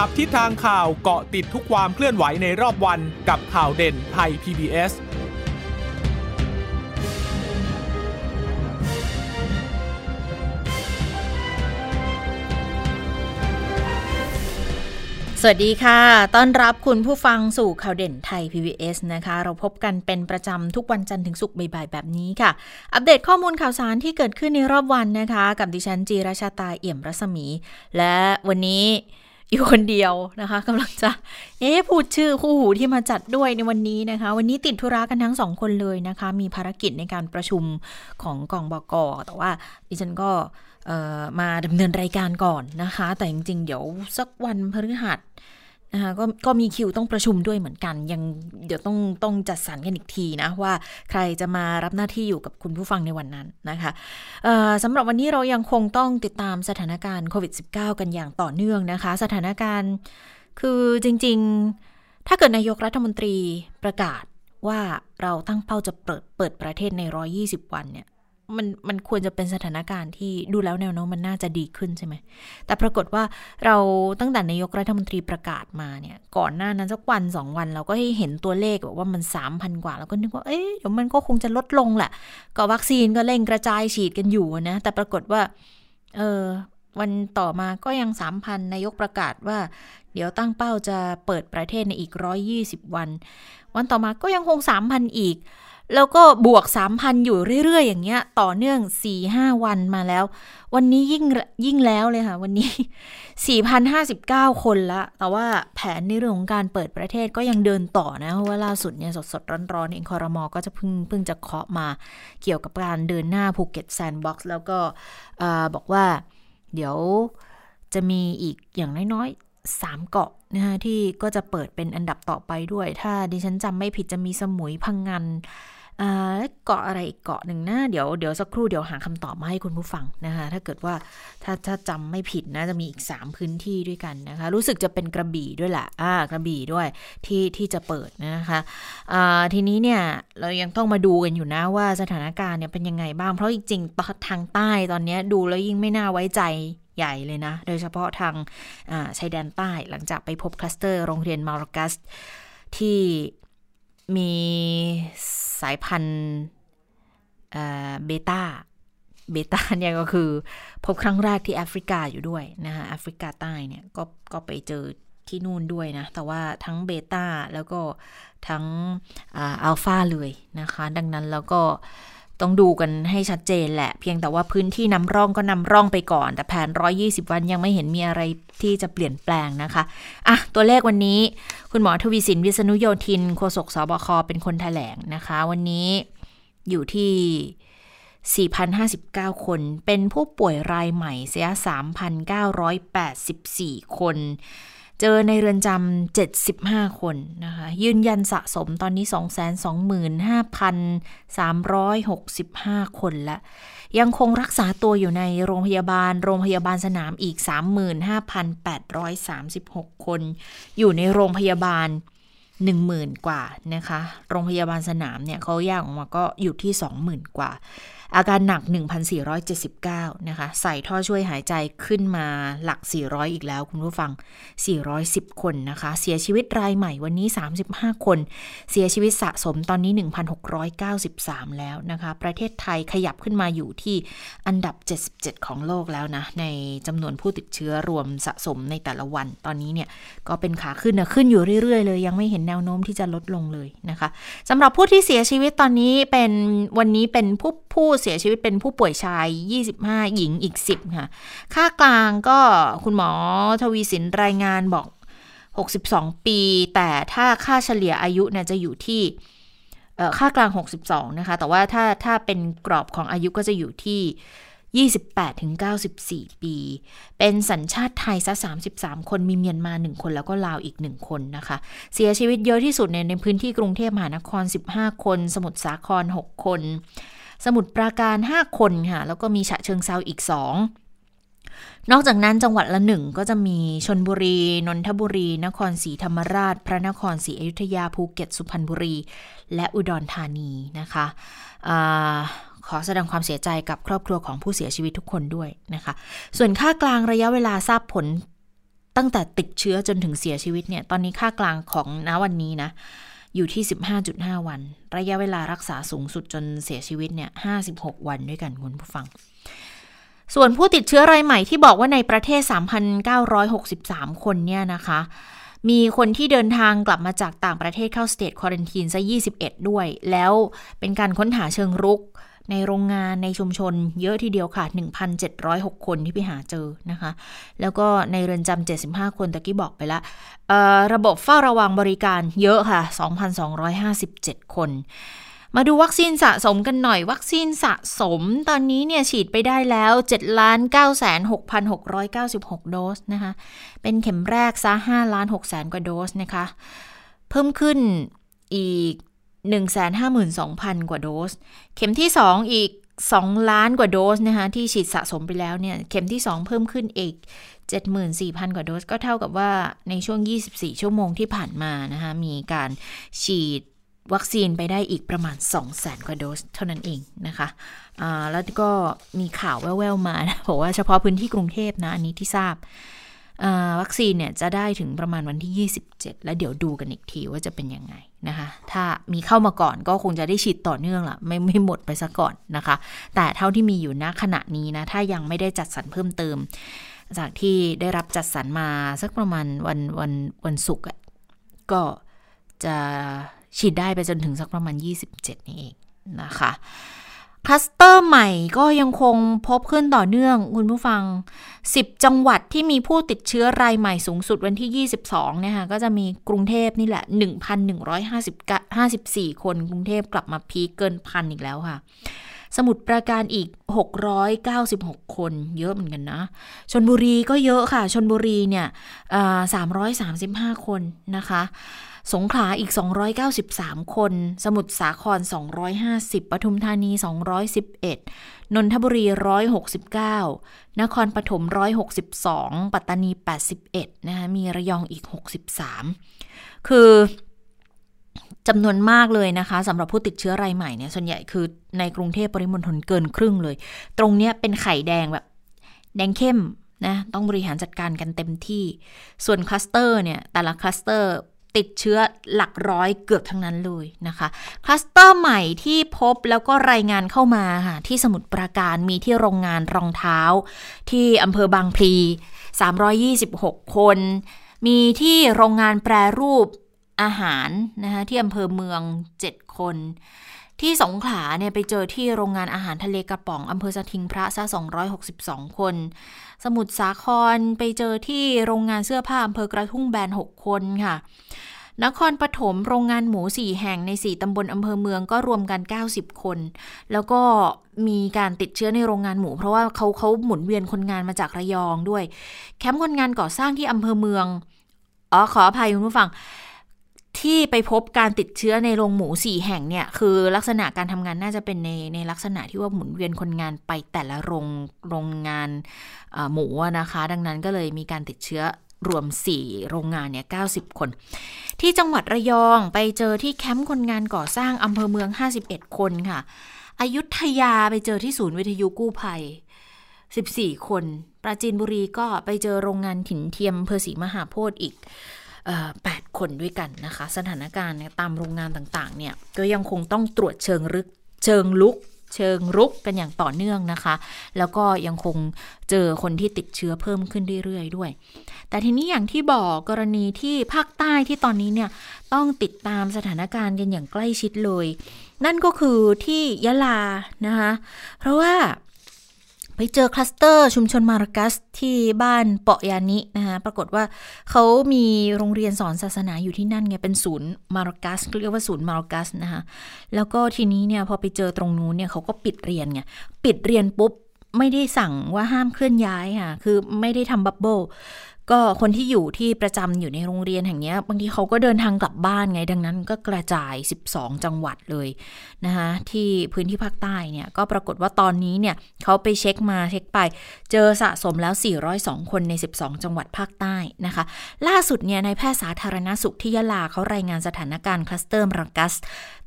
จับทิศทางข่าวเกาะติดทุกความเคลื่อนไหวในรอบวันกับข่าวเด่นไทย PBS สวัสดีค่ะ ต้อนรับคุณผู้ฟังสู่ข่าวเด่นไทย PBS นะคะ เราพบกันเป็นประจำทุกวันจันทร์ถึงศุกร์บ่ายๆแบบนี้ค่ะ อัปเดตข้อมูลข่าวสารที่เกิดขึ้นในรอบวันนะคะ กับดิฉันจีราชาตาเอี่ยมรัศมี และวันนี้ อยู่คนเดียวนะคะกำลังจะ เอ๊พูดชื่อคู่หูที่มาจัดด้วยในวันนี้นะคะ วันนี้ติดธุระกันทั้งสองคนเลยนะคะ มีภารกิจในการประชุมของกองบกแต่ว่าดิฉันก็มาดำเนินรายการก่อนนะคะ แต่จริงๆ เดี๋ยวสักวันพฤหัส นะคะก็ก็มีคิวต้องประชุมด้วยเหมือนกัน ยังเดี๋ยวต้องต้องจัดสรรกันอีกทีนะว่าใครจะมารับหน้าที่อยู่กับคุณผู้ฟังในวันนั้นนะคะสำหรับวันนี้เรายังคงต้องติดตามสถานการณ์โควิด -19 กันอย่างต่อเนื่องนะคะ สถานการณ์คือจริง ๆ ถ้าเกิดนายกรัฐมนตรีประกาศว่าเราตั้งเป้าจะเปิดเปิดประเทศใน 120 วันเนี่ย มันมันควรจะเป็นสถานการณ์ที่ดูแล้วแนวโน้มมันน่าจะดีขึ้นใช่ไหม แต่ปรากฏว่าเราตั้งแต่นายกรัฐมนตรีประกาศมาเนี่ย ก่อนหน้านั้นสักวันสองวันเราก็ให้เห็นตัวเลขบอกว่ามันสามพันกว่าแล้วก็นึกว่า เอ๊ะเดี๋ยวมันก็คงจะลดลงแหละ ก็วัคซีนก็เร่งกระจายฉีดกันอยู่นะ แต่ปรากฏว่า เออวันต่อมาก็ยังสามพันนายกประกาศว่า เดี๋ยวตั้งเป้าจะเปิดประเทศในอีกร้อยยี่สิบวัน วันต่อมาก็ยังคงสามพันอีก แล้วก็บวก 3,000 อยู่เรื่อยๆ อย่างเงี้ย ต่อเนื่อง 4-5 วันมาแล้ว วันนี้ยิ่งยิ่งแล้วเลยค่ะ วันนี้ 4,059 คนละ แต่ว่าแผนในเรื่องของการเปิดประเทศก็ยังเดินต่อนะ เพราะว่าล่าสุดเนี่ยสดๆ ร้อนๆเองคอรมอก็จะเพิ่งเพิ่งจะเคาะมาเกี่ยวกับการเดินหน้าภูเก็ตแซนด์บ็อกซ์แล้วก็บอกว่าเดี๋ยวจะมีอีกอย่างน้อยๆ 3 เกาะนะคะที่ก็จะเปิดเป็นอันดับต่อไปด้วย ถ้าดิฉันจำไม่ผิดจะมีสมุยพะงัน เกาะอะไรอีกเกาะหนึ่งนะเดี๋ยวเดี๋ยวสักครู่เดี๋ยวหาคำตอบมาให้คุณผู้ฟังนะคะ ถ้าเกิดว่าถ้าถ้าจำไม่ผิดนะจะมีอีก 3 พื้นที่ด้วยกันนะคะ รู้สึกจะเป็นกระบี่ด้วยแหละอ่ากระบี่ด้วยที่ที่จะเปิดนะคะะทีนี้เนี่ยเรายังต้องมาดูกันอยู่นะว่าสถานการณ์เนี่ยเป็นยังไงบ้างเพราะจริงๆทางใต้ตอนนี้ดูแล้วยิ่งไม่น่าไว้ใจใหญ่เลยนะ โดยเฉพาะทางชายแดนใต้หลังจากไปพบคลัสเตอร์โรงเรียนมัรกัสที่ มีสายพันธุ์เบต้าเบต้าเนี่ยก็คือ พบครั้งแรกที่แอฟริกาอยู่ด้วยนะคะแอฟริกาใต้เนี่ยก็ก็ไปเจอที่นู่นด้วยนะ แต่ว่าทั้งเบต้าแล้วก็ทั้งอัลฟาเลยนะคะ ดังนั้นแล้วก็ ต้องดูกันให้ชัดเจนแหละ เพียงแต่ว่าพื้นที่นำร่องก็นำร่องไปก่อน แต่แผน 120 วันยังไม่เห็นมีอะไรที่จะเปลี่ยนแปลงนะคะ อะ ตัวเลขวันนี้ คุณหมอทวีสินวิษณุโยธินโฆษกสบคเป็นคนแถลงนะคะ วันนี้อยู่ที่ 4,059 คน เป็นผู้ป่วยรายใหม่เสีย3,984 คน เจอในเรือนจำ75 คนนะคะ ยืนยันสะสมตอนนี้ 225,365 คนละ ยังคงรักษาตัวอยู่ในโรงพยาบาล โรงพยาบาลสนามอีก 35,836 คน อยู่ในโรงพยาบาล 10,000 กว่านะคะ โรงพยาบาลสนามเนี่ยเขาแย่างออกมาก็อยู่ที่ 20,000 กว่า อาการหนัก 1,479 นะคะ ใส่ท่อช่วยหายใจขึ้นมาหลัก 400 อีกแล้วคุณผู้ฟัง 410 คนนะคะ เสียชีวิตรายใหม่วันนี้ 35 คน เสียชีวิตสะสมตอนนี้ 1,693 แล้วนะคะ ประเทศไทยขยับขึ้นมาอยู่ที่อันดับ 77 ของโลกแล้วนะ ในจำนวนผู้ติดเชื้อรวมสะสมในแต่ละวัน ตอนนี้เนี่ยก็เป็นขาขึ้นนะขึ้นอยู่เรื่อยๆ เลยยังไม่เห็นแนวโน้มที่จะลดลงเลยนะคะสำหรับผู้ที่เสียชีวิตตอนนี้เป็นวันนี้เป็นผู้ผู้เสียชีวิตเป็นผู้ป่วยชาย 25 หญิงอีก 10 ค่ะ ค่ากลางก็คุณหมอทวีสินรายงานบอก 62 ปี แต่ถ้าค่าเฉลี่ยอายุเนี่ยจะอยู่ที่ค่ากลาง 62 นะคะ แต่ว่าถ้าถ้าเป็นกรอบของอายุก็จะอยู่ที่ 28ถึง94 ปี เป็นสัญชาติไทยซะ33 คนมีเมียนมา 1 คนแล้วก็ลาวอีก 1 คนนะคะ เสียชีวิตเยอะที่สุดในในพื้นที่กรุงเทพมหานคร 15 คน สมุทรสาคร 6 คน สมุทรปราการ 5 คนค่ะ แล้วก็มีฉะเชิงเซาอีก 2นอกจากนั้นจังหวัดละหนึ่งก็จะมีชนบุรี นนทบุรี นครศรีธรรมราช พระนครศรีอยุธยาภูเก็ตสุพรรณบุรี และอุดรธานีนะคะอ ขอแสดงความเสียใจกับครอบครัวของผู้เสียชีวิตทุกคนด้วยนะคะ ส่วนค่ากลางระยะเวลาทราบผลตั้งแต่ติดเชื้อจนถึงเสียชีวิตเนี่ย ตอนนี้ค่ากลางของณวันนี้นะ อยู่ที่ 15.5 วัน ระยะเวลารักษาสูงสุดจนเสียชีวิตเนี่ย 56 วันด้วยกันคุณผู้ฟัง ส่วนผู้ติดเชื้อรายใหม่ที่บอกว่าในประเทศ 3,963 คนเนี่ยนะคะ มีคนที่เดินทางกลับมาจากต่างประเทศเข้าสเตทควอรันทีนซะ 21 ด้วย แล้วเป็นการค้นหาเชิงรุก ในโรงงานในชุมชนเยอะทีเดียวค่ะ 1,706 คนที่ไปหาเจอนะคะ แล้วก็ในเรือนจำ75 คนตะกี้บอกไปละระบบเฝ้าระวังบริการเยอะค่ะ 2,257 คน มาดูวัคซีนสะสมกันหน่อย วัคซีนสะสมตอนนี้เนี่ยฉีดไปได้แล้ว 7 ล้าน9 6 6 9 6 โดสนะคะ เป็นเข็มแรกซะ5ล้าน6แสนกว่าโดสนะคะ เพิ่มขึ้นอีก 152,000 กว่าโดส เข็มที่ 2 อีก 2 ล้านกว่าโดสนะคะที่ฉีดสะสมไปแล้วเนี่ยเข็มที่ 2 เพิ่มขึ้นอีก 74,000 กว่าโดส ก็เท่ากับว่าในช่วง 24 ชั่วโมงที่ผ่านมานะคะมีการฉีดวัคซีนไปได้อีกประมาณ 200,000กว่าโดสเท่านั้นเองนะคะะแล้วก็มีข่าวแว่วๆมานะบอกว่าเฉพาะพื้นที่กรุงเทพนะ อันนี้ที่ทราบวัคซีนเนี่ยจะได้ถึงประมาณวันที่ 27 แล้วเดี๋ยวดูกันอีกทีว่าจะเป็นยังไง นะคะถ้ามีเข้ามาก่อนก็คงจะได้ฉีดต่อเนื่องละไม่ไม่หมดไปซะก่อนนะคะ แต่เท่าที่มีอยู่ณขณะนี้นะถ้ายังไม่ได้จัดสรรเพิ่มเติม จากที่ได้รับจัดสรรมาสักประมาณวันวันวันศุกร์ก็จะฉีดได้ไปจนถึงสักประมาณ 27 นี่เองนะคะ คลัสเตอร์ใหม่ก็ยังคงพบขึ้นต่อเนื่องคุณผู้ฟัง 10 จังหวัดที่มีผู้ติดเชื้อรายใหม่สูงสุดวันที่ 22เนี่ยค่ะก็จะมีกรุงเทพนี่แหละ 1,154 คนกรุงเทพกลับมาพีเกินพันอีกแล้วค่ะ สมุดประการอีก 696 คนเยอะเหมือนกันนะ ชนบุรีก็เยอะค่ะ ชนบุรีเนี่ย335คนนะคะ สงขลาอีก 293 คน สมุทรสาคร 250 ปทุมธานี 211 นนทบุรี 169 นครปฐม 162 ปัตตานี 81 นะคะ มีระยองอีก 63 คือ จำนวนมากเลยนะคะสำหรับผู้ติดเชื้อรายใหม่เนี่ยส่วนใหญ่คือในกรุงเทพปริมณฑลเกินครึ่งเลย ตรงเนี้ยเป็นไข่แดงแบบ แดงเข้มนะต้องบริหารจัดการกันเต็มที่ ส่วนคลัสเตอร์เนี่ยแต่ละคลัสเตอร์ติดเชื้อหลักร้อยเกือบทั้งนั้นเลยนะคะคลัสเตอร์ใหม่ที่พบแล้วก็รายงานเข้ามาค่ะที่สมุทรปราการมีที่โรงงานรองเท้า ที่อำเภอบางพลี 326 คน มีที่โรงงานแปรรูป อาหารนะคะที่อำเภอเมือง 7 คน ที่สงขลาเนี่ยไปเจอที่โรงงานอาหารทะเลกระป๋องอำเภอสทิงพระซะ262 คน สมุทรสาครไปเจอที่โรงงานเสื้อผ้าอำเภอกระทุ่งแบน 6 คนค่ะนครปฐมโรงงานหมูสี่แห่งในสี่ตำบลอำเภอเมืองก็รวมกัน 90 คน แล้วก็มีการติดเชื้อในโรงงานหมู เพราะว่าเขาเขาหมุนเวียนคนงานมาจากระยองด้วย แคมป์คนงานก่อสร้างที่อำเภอเมือง อ๋อขออภัยคุณผู้ฟัง ที่ไปพบการติดเชื้อในโรงหมูสี่แห่งเนี่ยคือลักษณะการทำงานน่าจะเป็นในในลักษณะที่ว่าหมุนเวียนคนงานไปแต่ละโรงโรงงานหมูนะคะ ดังนั้นก็เลยมีการติดเชื้อรวม 4 โรงงานเนี่ย 90 คน ที่จังหวัดระยองไปเจอที่แคมป์คนงานก่อสร้างอำเภอเมือง 51 คนค่ะอายุทยาไปเจอที่ศูนย์วิทยุกู้ภัย 14 คน ปราจีนบุรีก็ไปเจอโรงงานถิ่นเทียมอำเภอศรีมหาโพธิ์อีก แปดคนด้วยกันนะคะ สถานการณ์ตามโรงงานต่างๆเนี่ยก็ยังคงต้องตรวจเชิงลึกเชิงลุกเชิงรุกกันอย่างต่อเนื่องนะคะ แล้วก็ยังคงเจอคนที่ติดเชื้อเพิ่มขึ้นเรื่อยๆด้วย แต่ทีนี้อย่างที่บอกกรณีที่ภาคใต้ที่ตอนนี้เนี่ยต้องติดตามสถานการณ์กันอย่างใกล้ชิดเลย นั่นก็คือที่ยะลานะคะ เพราะว่า ไปเจอคลัสเตอร์ชุมชนมารากัสที่บ้านเปาะยานินะคะปรากฏว่าเขามีโรงเรียนสอนศาสนาอยู่ที่นั่นไงเป็นศูนย์มารากัสเรียกว่าศูนย์มารากัสนะคะแล้วก็ทีนี้เนี่ยพอไปเจอตรงนู้นเนี่ยเขาก็ปิดเรียนไงปิดเรียนปุ๊บไม่ได้สั่งว่าห้ามเคลื่อนย้ายค่ะ คือไม่ได้ทำบับเบิล ก็คนที่อยู่ที่ประจำอยู่ในโรงเรียนแห่งนี้บางทีเขาก็เดินทางกลับบ้านไง ดังนั้นก็กระจาย 12 จังหวัดเลยนะคะที่พื้นที่ภาคใต้เนี่ยก็ปรากฏว่าตอนนี้เนี่ยเขาไปเช็คมาเช็คไป เจอสะสมแล้ว 402 คนใน 12 จังหวัดภาคใต้นะคะ ล่าสุดเนี่ยในแพทย์สาธารณสุขที่ยะลาเขารายงานสถานการณ์คลัสเตอร์มัรกัส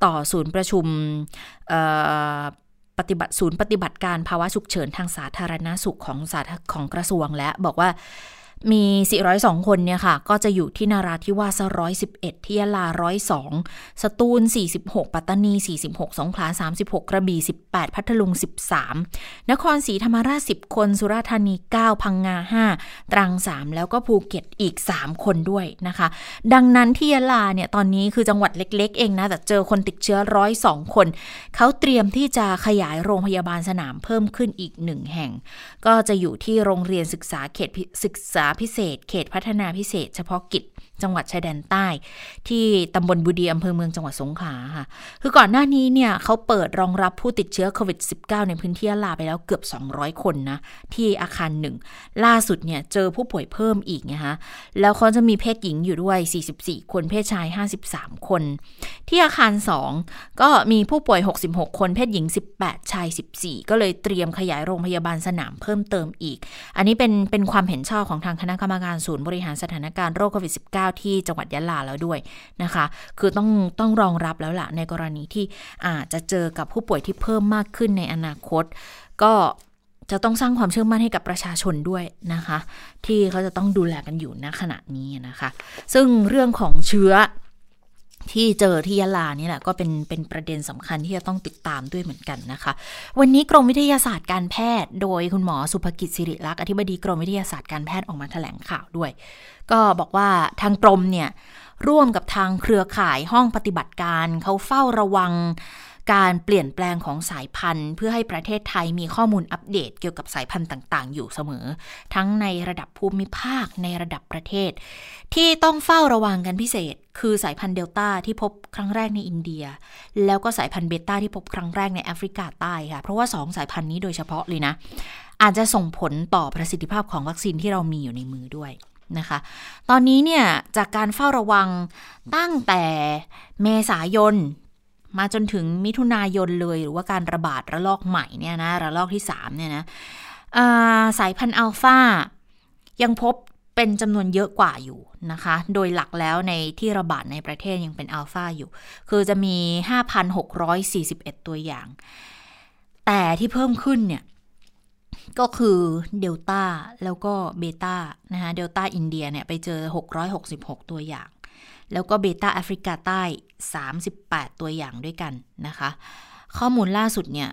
ต่อศูนย์ประชุมปฏิบัติศูนย์ปฏิบัติการภาวะฉุกเฉินทางสาธารณสุขของสาของกระทรวงและบอกว่า มี 402 คนเนี่ยค่ะ ก็จะอยู่ที่นาราธิวาส111 ที่ยะลา 102 สตูล 46 ปัตตานี 46 สงขลา 36 กระบี่ 18 พัทลุง 13 นครศรีธรรมราช 10 คน สุราษฎร์ธานี 9 พังงา 5 ตรัง 3 แล้วก็ภูเก็ตอีก 3 คนด้วยนะคะ ดังนั้นที่ยะลาเนี่ย ตอนนี้คือจังหวัดเล็ก ๆ เองนะ แต่เจอคนติดเชื้อ 102 คน เขาเตรียมที่จะขยายโรงพยาบาลสนามเพิ่มขึ้นอีกหนึ่งแห่ง ก็จะอยู่ที่โรงเรียนศึกษาเขตศึกษาพิเศษ เขตพัฒนาพิเศษ เฉพาะกิจ จังหวัดชายแดนใต้ ที่ตำบลบุดีอำเภอเมืองจังหวัดสงขลาค่ะ คือก่อนหน้านี้เนี่ยเขาเปิดรองรับผู้ติดเชื้อโควิด -19 ในพื้นที่ยะลาไปแล้วเกือบ 200 คนนะ ที่อาคารหนึ่ง ล่าสุดเนี่ยเจอผู้ป่วยเพิ่มอีกนะคะแล้วเขาจะมีเพศหญิงอยู่ด้วย 44 คน เพศชาย 53 คน ที่อาคาร 2 ก็มีผู้ป่วย 66 คน เพศหญิง 18 ชาย 14 ก็เลยเตรียมขยายโรงพยาบาลสนามเพิ่มเติมอีก อันนี้เป็นเป็นความเห็นชอบของทางคณะกรรมการศูนย์บริหารสถานการณ์โรคโควิด -19 ที่จังหวัดยะลาแล้วด้วยนะคะ คือต้องต้องรองรับแล้วล่ะในกรณีที่อาจจะเจอกับผู้ป่วยที่เพิ่มมากขึ้นในอนาคต ก็จะต้องสร้างความเชื่อมั่นให้กับประชาชนด้วยนะคะ ที่เขาจะต้องดูแลกันอยู่ณขณะนี้นะคะ ซึ่งเรื่องของเชื้อ ที่เจอที่ยะลานี่แหละก็เป็นเป็นประเด็นสำคัญที่จะต้องติดตามด้วยเหมือนกันนะคะ วันนี้กรมวิทยาศาสตร์การแพทย์ โดยคุณหมอสุภกิจสิริรักษ์อธิบดีกรมวิทยาศาสตร์การแพทย์ออกมาแถลงข่าวด้วย ก็บอกว่าทางกรมเนี่ยร่วมกับทางเครือข่ายห้องปฏิบัติการเขาเฝ้าระวัง การเปลี่ยนแปลงของสายพันธุ์ เพื่อให้ประเทศไทยมีข้อมูลอัปเดตเกี่ยวกับสายพันธุ์ต่าง ๆ อยู่เสมอ ทั้งในระดับภูมิภาคในระดับประเทศ ที่ต้องเฝ้าระวังกันพิเศษ คือสายพันธุ์เดลต้าที่พบครั้งแรกในอินเดีย แล้วก็สายพันธุ์เบต้าที่พบครั้งแรกในแอฟริกาใต้ค่ะ เพราะว่า 2 สายพันธุ์นี้โดยเฉพาะเลยนะ อาจจะส่งผลต่อประสิทธิภาพของวัคซีนที่เรามีอยู่ในมือด้วยนะคะ ตอนนี้เนี่ยจากการเฝ้าระวังตั้งแต่เมษายน มาจนถึงมิถุนายนเลย หรือว่าการระบาดระลอกใหม่เนี่ยนะระลอกที่ 3 เนี่ยนะสายพันธุ์อัลฟายังพบเป็นจำนวนเยอะกว่าอยู่นะคะ โดยหลักแล้วในที่ระบาดในประเทศยังเป็นอัลฟาอยู่ คือจะมี 5,641 ตัวอย่าง แต่ที่เพิ่มขึ้นเนี่ย ก็คือเดลต้าแล้วก็เบต้านะคะเดลต้าอินเดียเนี่ยไปเจอ 666 ตัวอย่าง แล้วก็เบต้าแอฟริกาใต้ 38 ตัวอย่างด้วยกันนะคะ ข้อมูลล่าสุดเนี่ย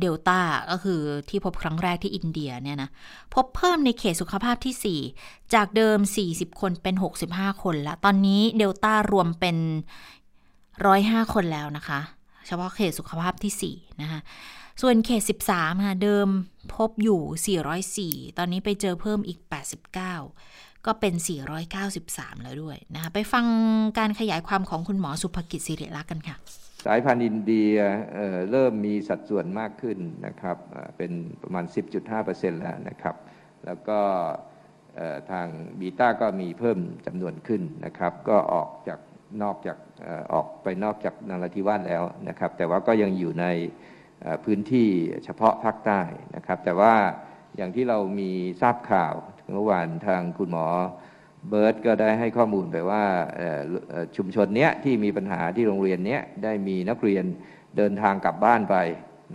เดลต้าก็คือที่พบครั้งแรกที่อินเดียเนี่ยนะ พบเพิ่มในเขตสุขภาพที่ 4 จากเดิม 40 คนเป็น 65 คนแล้วตอนนี้เดลต้ารวมเป็น 105 คนแล้วนะคะ เฉพาะเขตสุขภาพที่ 4 นะคะ ส่วนเขต 13ค่ะเดิมพบอยู่ 404 ตอนนี้ไปเจอเพิ่มอีก 89 ก็เป็น 493 แล้วด้วยนะคะไปฟังการขยายความของคุณหมอสุภกิจสิริลักษ์กันค่ะ สายพันธุ์อินเดียเเริ่มมีสัดส่วนมากขึ้นนะครับเป็นประมาณ 10.5%แล้วนะครับ แล้วก็ทางบีต้าก็มีเพิ่มจำนวนขึ้นนะครับ ก็ออกจากนอกจากออกไปนอกจากนราธิวาสแล้วนะครับ แต่ว่าก็ยังอยู่ในพื้นที่เฉพาะภาคใต้นะครับ แต่ว่าอย่างที่เรามีทราบข่าว เมื่อวานทางคุณหมอเบิร์ตก็ได้ให้ข้อมูลไปว่าชุมชนเนี้ยที่มีปัญหาที่โรงเรียนเนี้ยได้มีนักเรียนเดินทางกลับบ้านไป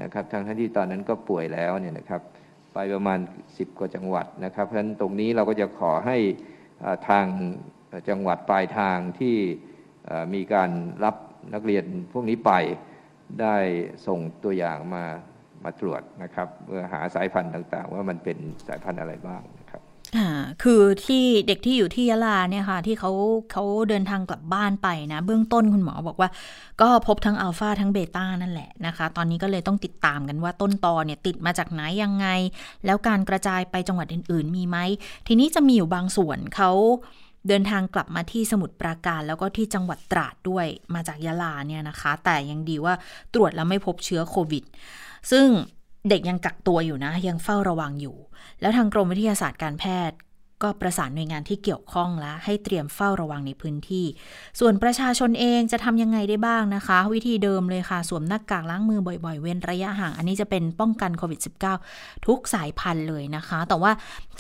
นะครับทั้งที่ตอนนั้นก็ป่วยแล้วเนี่ยนะครับไปประมาณ 10 กว่าจังหวัดนะครับ เพราะฉะนั้นตรงนี้เราก็จะขอให้ทางจังหวัดปลายทางที่มีการรับนักเรียนพวกนี้ไปได้ส่งตัวอย่างมามาตรวจนะครับเพื่อหาสายพันธุ์ต่างๆ ว่ามันเป็นสายพันธุ์อะไรบ้าง คือที่เด็กที่อยู่ที่ยะลาเนี่ยค่ะ ที่เขาเขาเดินทางกลับบ้านไปนะ เบื้องต้นคุณหมอบอกว่า ก็พบทั้งอัลฟาทั้งเบต้านั่นแหละนะคะ ตอนนี้ก็เลยต้องติดตามกันว่าต้นตอเนี่ยติดมาจากไหนยังไง แล้วการกระจายไปจังหวัดอื่น ๆ มีไหม ทีนี้จะมีอยู่บางส่วนเขาเดินทางกลับมาที่สมุทรปราการแล้วก็ที่จังหวัดตราดด้วยมาจากยะลาเนี่ยนะคะ แต่ยังดีว่าตรวจแล้วไม่พบเชื้อโควิด ซึ่ง เด็กยังกักตัวอยู่นะ ยังเฝ้าระวังอยู่ แล้วทางกรมวิทยาศาสตร์การแพทย์ ก็ประสานหน่วยงานที่เกี่ยวข้องแล้วให้เตรียมเฝ้าระวังในพื้นที่ ส่วนประชาชนเองจะทำยังไงได้บ้างนะคะ วิธีเดิมเลยค่ะ สวมหน้ากากล้างมือบ่อยๆ เว้นระยะห่าง อันนี้จะเป็นป้องกันโควิด -19 ทุกสายพันธุ์เลยนะคะ แต่ว่า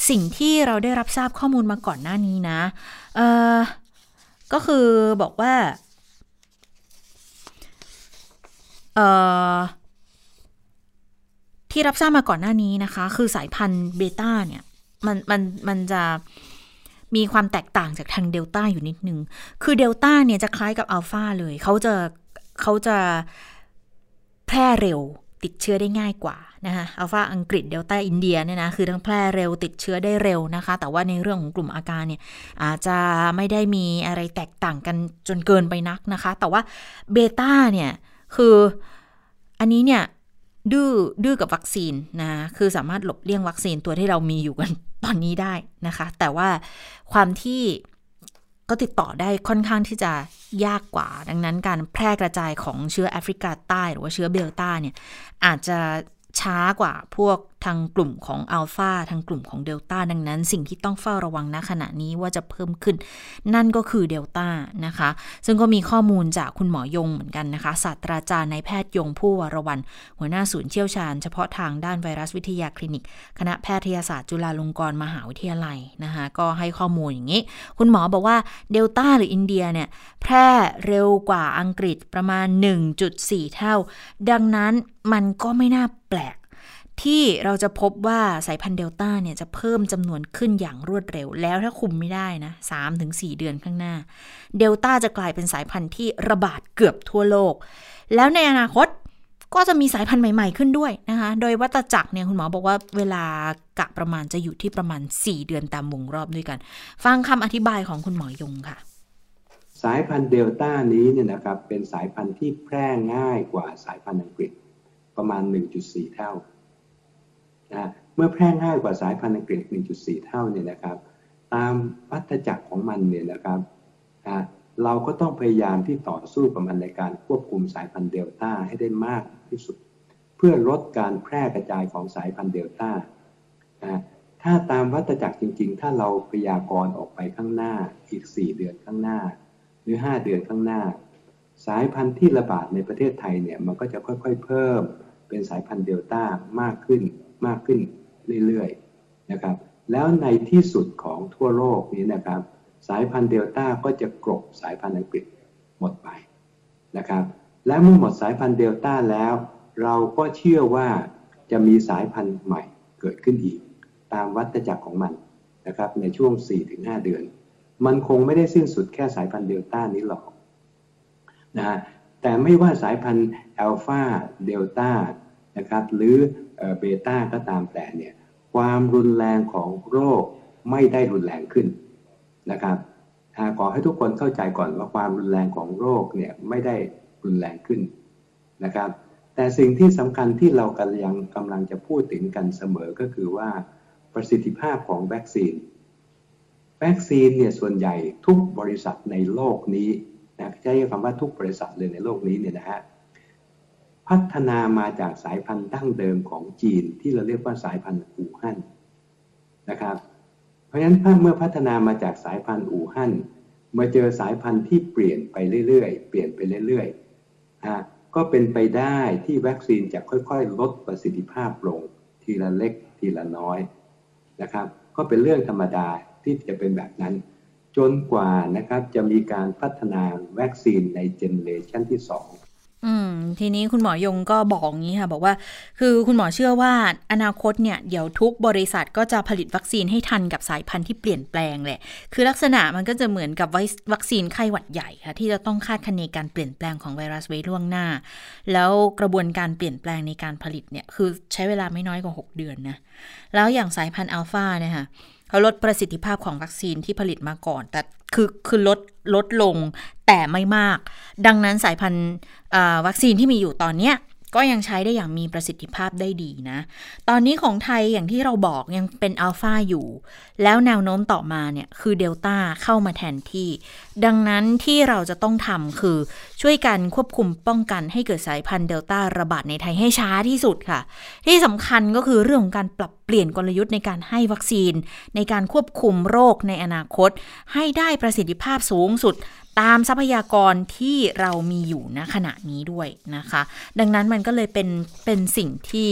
สิ่งที่เราได้รับทราบข้อมูลมาก่อนหน้านี้นะเออก็คือบอกว่าเออ ที่รับทราบมาก่อนหน้านี้นะคะ คือสายพันธุ์เบต้าเนี่ยมันมันมันจะมีความแตกต่างจากทางเดลต้าอยู่นิดนึง คือเดลต้าเนี่ยจะคล้ายกับอัลฟาเลย เขาจะเขาจะแพร่เร็วติดเชื้อได้ง่ายกว่านะคะอัลฟาอังกฤษเดลต้าอินเดียเนี่ยนะคือทั้งแพร่เร็วติดเชื้อได้เร็วนะคะ แต่ว่าในเรื่องของกลุ่มอาการเนี่ยอาจจะไม่ได้มีอะไรแตกต่างกันจนเกินไปนักนะคะ แต่ว่าเบต้าเนี่ยคืออันนี้เนี่ย ดื้อดื้อกับวัคซีนนะคือสามารถหลบเลี่ยงวัคซีนตัวที่เรามีอยู่กันตอนนี้ได้นะคะ แต่ว่าความที่ก็ติดต่อได้ค่อนข้างที่จะยากกว่า ดังนั้นการแพร่กระจายของเชื้อแอฟริกาใต้ หรือว่าเชื้อเบลต้าเนี่ยอาจจะช้ากว่าพวกทางกลุ่มของอัลฟาทางกลุ่มของเดลต้าดังนั้น สิ่งที่ต้องเฝ้าระวังณขณะนี้ว่าจะเพิ่มขึ้น นั่นก็คือเดลต้านะคะ ซึ่งก็มีข้อมูลจากคุณหมอยงเหมือนกันนะคะศาสตราจารย์นายแพทย์ยงผู้วรวันหัวหน้าศูนย์เชี่ยวชาญ เฉพาะทางด้านไวรัสวิทยาคลินิก คณะแพทยศาสตร์จุฬาลงกรณ์มหาวิทยาลัยนะคะก็ให้ข้อมูลอย่างนี้ คุณหมอบอกว่าเดลต้าหรืออินเดียเนี่ยแพร่เร็วกว่าอังกฤษประมาณ 1.4 เท่า ดังนั้นมันก็ไม่น่าแปลก ที่เราจะพบว่าสายพันธุ์เดลต้าเนี่ยจะเพิ่มจำนวนขึ้นอย่างรวดเร็ว แล้วถ้าคุมไม่ได้นะ3-4 เดือนข้างหน้า เดลต้าจะกลายเป็นสายพันธุ์ที่ระบาดเกือบทั่วโลก แล้วในอนาคตก็จะมีสายพันธุ์ใหม่ ๆ ขึ้นด้วยนะคะ โดยวัตจักรเนี่ยคุณหมอบอกว่าเวลากะประมาณจะอยู่ที่ประมาณ 4 เดือนตามวงรอบด้วยกัน ฟังคำอธิบายของคุณหมอยงค่ะ สายพันธุ์เดลต้านี้เนี่ยนะครับเป็นสายพันธุ์ที่แพร่ง่ายกว่าสายพันธุ์อังกฤษประมาณ 1.4 เท่า นะเมื่อแพร่ง่ายกว่าสายพันธุ์อังกฤษ 1.4 เท่าเนี่ยนะครับ ตามวัฏจักรของมันเนี่ยนะครับนะเราก็ต้องพยายามที่ต่อสู้กับมันในการควบคุมสายพันธุ์เดลต้าให้ได้มากที่สุด เพื่อลดการแพร่กระจายของสายพันธุ์เดลต้านะถ้าตามวัฏจักรจริง ๆ ถ้าเราพยากรณ์ออกไปข้างหน้าอีก 4 เดือนข้างหน้า หรือ 5 เดือนข้างหน้า สายพันธุ์ที่ระบาดในประเทศไทยเนี่ยมันก็จะค่อยๆ เพิ่มเป็นสายพันธุ์เดลต้ามากขึ้น มากขึ้นเรื่อยๆนะครับ แล้วในที่สุดของทั่วโลกนี้นะครับ สายพันธุ์เดลต้าก็จะกรบสายพันธุ์อังกฤษหมดไปนะครับ และเมื่อหมดสายพันธุ์เดลต้าแล้ว เราก็เชื่อว่าจะมีสายพันธุ์ใหม่เกิดขึ้นอีก ตามวัฏจักรของมันนะครับในช่วง 4-5 เดือน มันคงไม่ได้สิ้นสุดแค่สายพันธุ์เดลต้านี้หรอกนะฮะแต่ไม่ว่าสายพันธุ์อัลฟาเดลต้านะครับหรือ เบต้าก็ตามแต่เนี่ยความรุนแรงของโรคไม่ได้รุนแรงขึ้นนะครับขอให้ทุกคนเข้าใจก่อนว่าความรุนแรงของโรคเนี่ยไม่ได้รุนแรงขึ้นนะครับ แต่สิ่งที่สำคัญที่เรากำลังกำลังจะพูดถึงกันเสมอก็คือว่าประสิทธิภาพของวัคซีนวัคซีนเนี่ยส่วนใหญ่ทุกบริษัทในโลกนี้นะใช้คำว่าทุกบริษัทเลยในโลกนี้เนี่ยนะฮะ พัฒนามาจากสายพันธุ์ดั้งเดิมของจีนที่เราเรียกว่าสายพันธุ์อู่ฮั่นนะครับ เพราะฉะนั้นเมื่อพัฒนามาจากสายพันธุ์อู่ฮั่นมาเจอสายพันธุ์ที่เปลี่ยนไปเรื่อยๆ เปลี่ยนไปเรื่อยๆอะก็เป็นไปได้ที่วัคซีนจะค่อยๆ ลดประสิทธิภาพลง ทีละเล็กทีละน้อยนะครับ ก็เป็นเรื่องธรรมดาที่จะเป็นแบบนั้น จนกว่านะครับจะมีการพัฒนาวัคซีนในเจเนเรชันที่ 2 อืมทีนี้คุณหมอยงก็บอกงี้ค่ะ บอกว่า คือคุณหมอเชื่อว่าอนาคตเนี่ยเดี๋ยวทุกบริษัทก็จะผลิตวัคซีนให้ทันกับสายพันธุ์ที่เปลี่ยนแปลงแหละ คือลักษณะมันก็จะเหมือนกับวัคซีนไข้หวัดใหญ่ค่ะ ที่จะต้องคาดคะเนการเปลี่ยนแปลงของไวรัสไว้ล่วงหน้า แล้วกระบวนการเปลี่ยนแปลงในการผลิตเนี่ยคือใช้เวลาไม่น้อยกว่า 6 เดือนนะแล้วอย่างสายพันธุ์อัลฟาเนี่ยค่ะ เขาลดประสิทธิภาพของวัคซีนที่ผลิตมาก่อน แต่คือคือลดลดลงแต่ไม่มาก ดังนั้นสายพันธุ์วัคซีนที่มีอยู่ตอนเนี้ย ก็ยังใช้ได้อย่างมีประสิทธิภาพได้ดีนะ ตอนนี้ของไทยอย่างที่เราบอกยังเป็นอัลฟาอยู่ แล้วแนวโน้มต่อมาเนี่ยคือเดลต้าเข้ามาแทนที่ ดังนั้นที่เราจะต้องทำคือช่วยกันควบคุมป้องกันให้เกิดสายพันธุ์เดลต้าระบาดในไทยให้ช้าที่สุดค่ะ ที่สำคัญก็คือเรื่องของการปรับเปลี่ยนกลยุทธ์ในการให้วัคซีน ในการควบคุมโรคในอนาคต ให้ได้ประสิทธิภาพสูงสุด ตามทรัพยากรที่เรามีอยู่ณขณะนี้ด้วยนะคะ ดังนั้นมันก็เลยเป็นเป็นสิ่งที่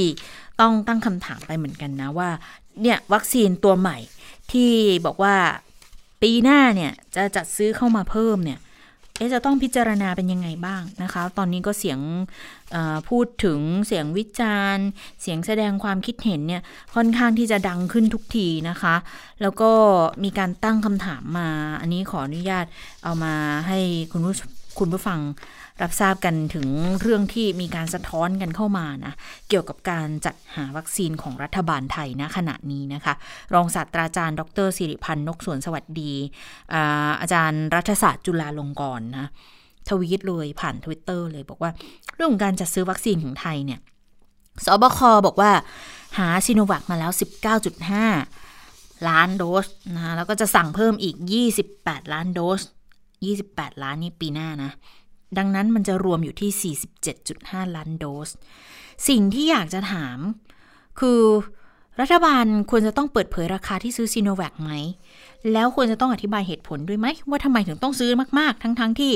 ต้องตั้งคำถามไปเหมือนกันนะว่าเนี่ยวัคซีนตัวใหม่ที่บอกว่าปีหน้าเนี่ยจะจัดซื้อเข้ามาเพิ่มเนี่ย เอ๊จะต้องพิจารณาเป็นยังไงบ้างนะคะ ตอนนี้ก็เสียงพูดถึงเสียงวิจารณ์ เสียงแสดงความคิดเห็นเนี่ยค่อนข้างที่จะดังขึ้นทุกทีนะคะ แล้วก็มีการตั้งคำถามมา อันนี้ขออนุญาตเอามาให้คุณผู้คุณผู้ฟัง รับทราบกันถึงเรื่องที่มีการสะท้อนกันเข้ามานะเกี่ยวกับการจัดหาวัคซีนของรัฐบาลไทยนะขณะนี้นะคะ รองศาสตราจารย์ ดรสิริพันธ์นกสวนสวัสดีอาอาจารย์รัฐศาสตร์จุฬาลงกรณ์นะทวีตเลยผ่านทวิตเตอร์เลยบอกว่าเรื่องของการจัดซื้อวัคซีนของไทยเนี่ยสบคบอกว่าหาซีโนแวคมาแล้ว 19.5 ล้านโดสนะแล้วก็จะสั่งเพิ่มอีก 28 ล้านโดส 28 ล้านนี่ปีหน้านะ ดังนั้นมันจะรวมอยู่ที่ 47.5 ล้านโดส สิ่งที่อยากจะถาม คือรัฐบาลควรจะต้องเปิดเผยราคาที่ซื้อซีโนแวคไหม แล้วควรจะต้องอธิบายเหตุผลด้วยไหม ว่าทำไมถึงต้องซื้อมาก ๆ ทั้งๆทที่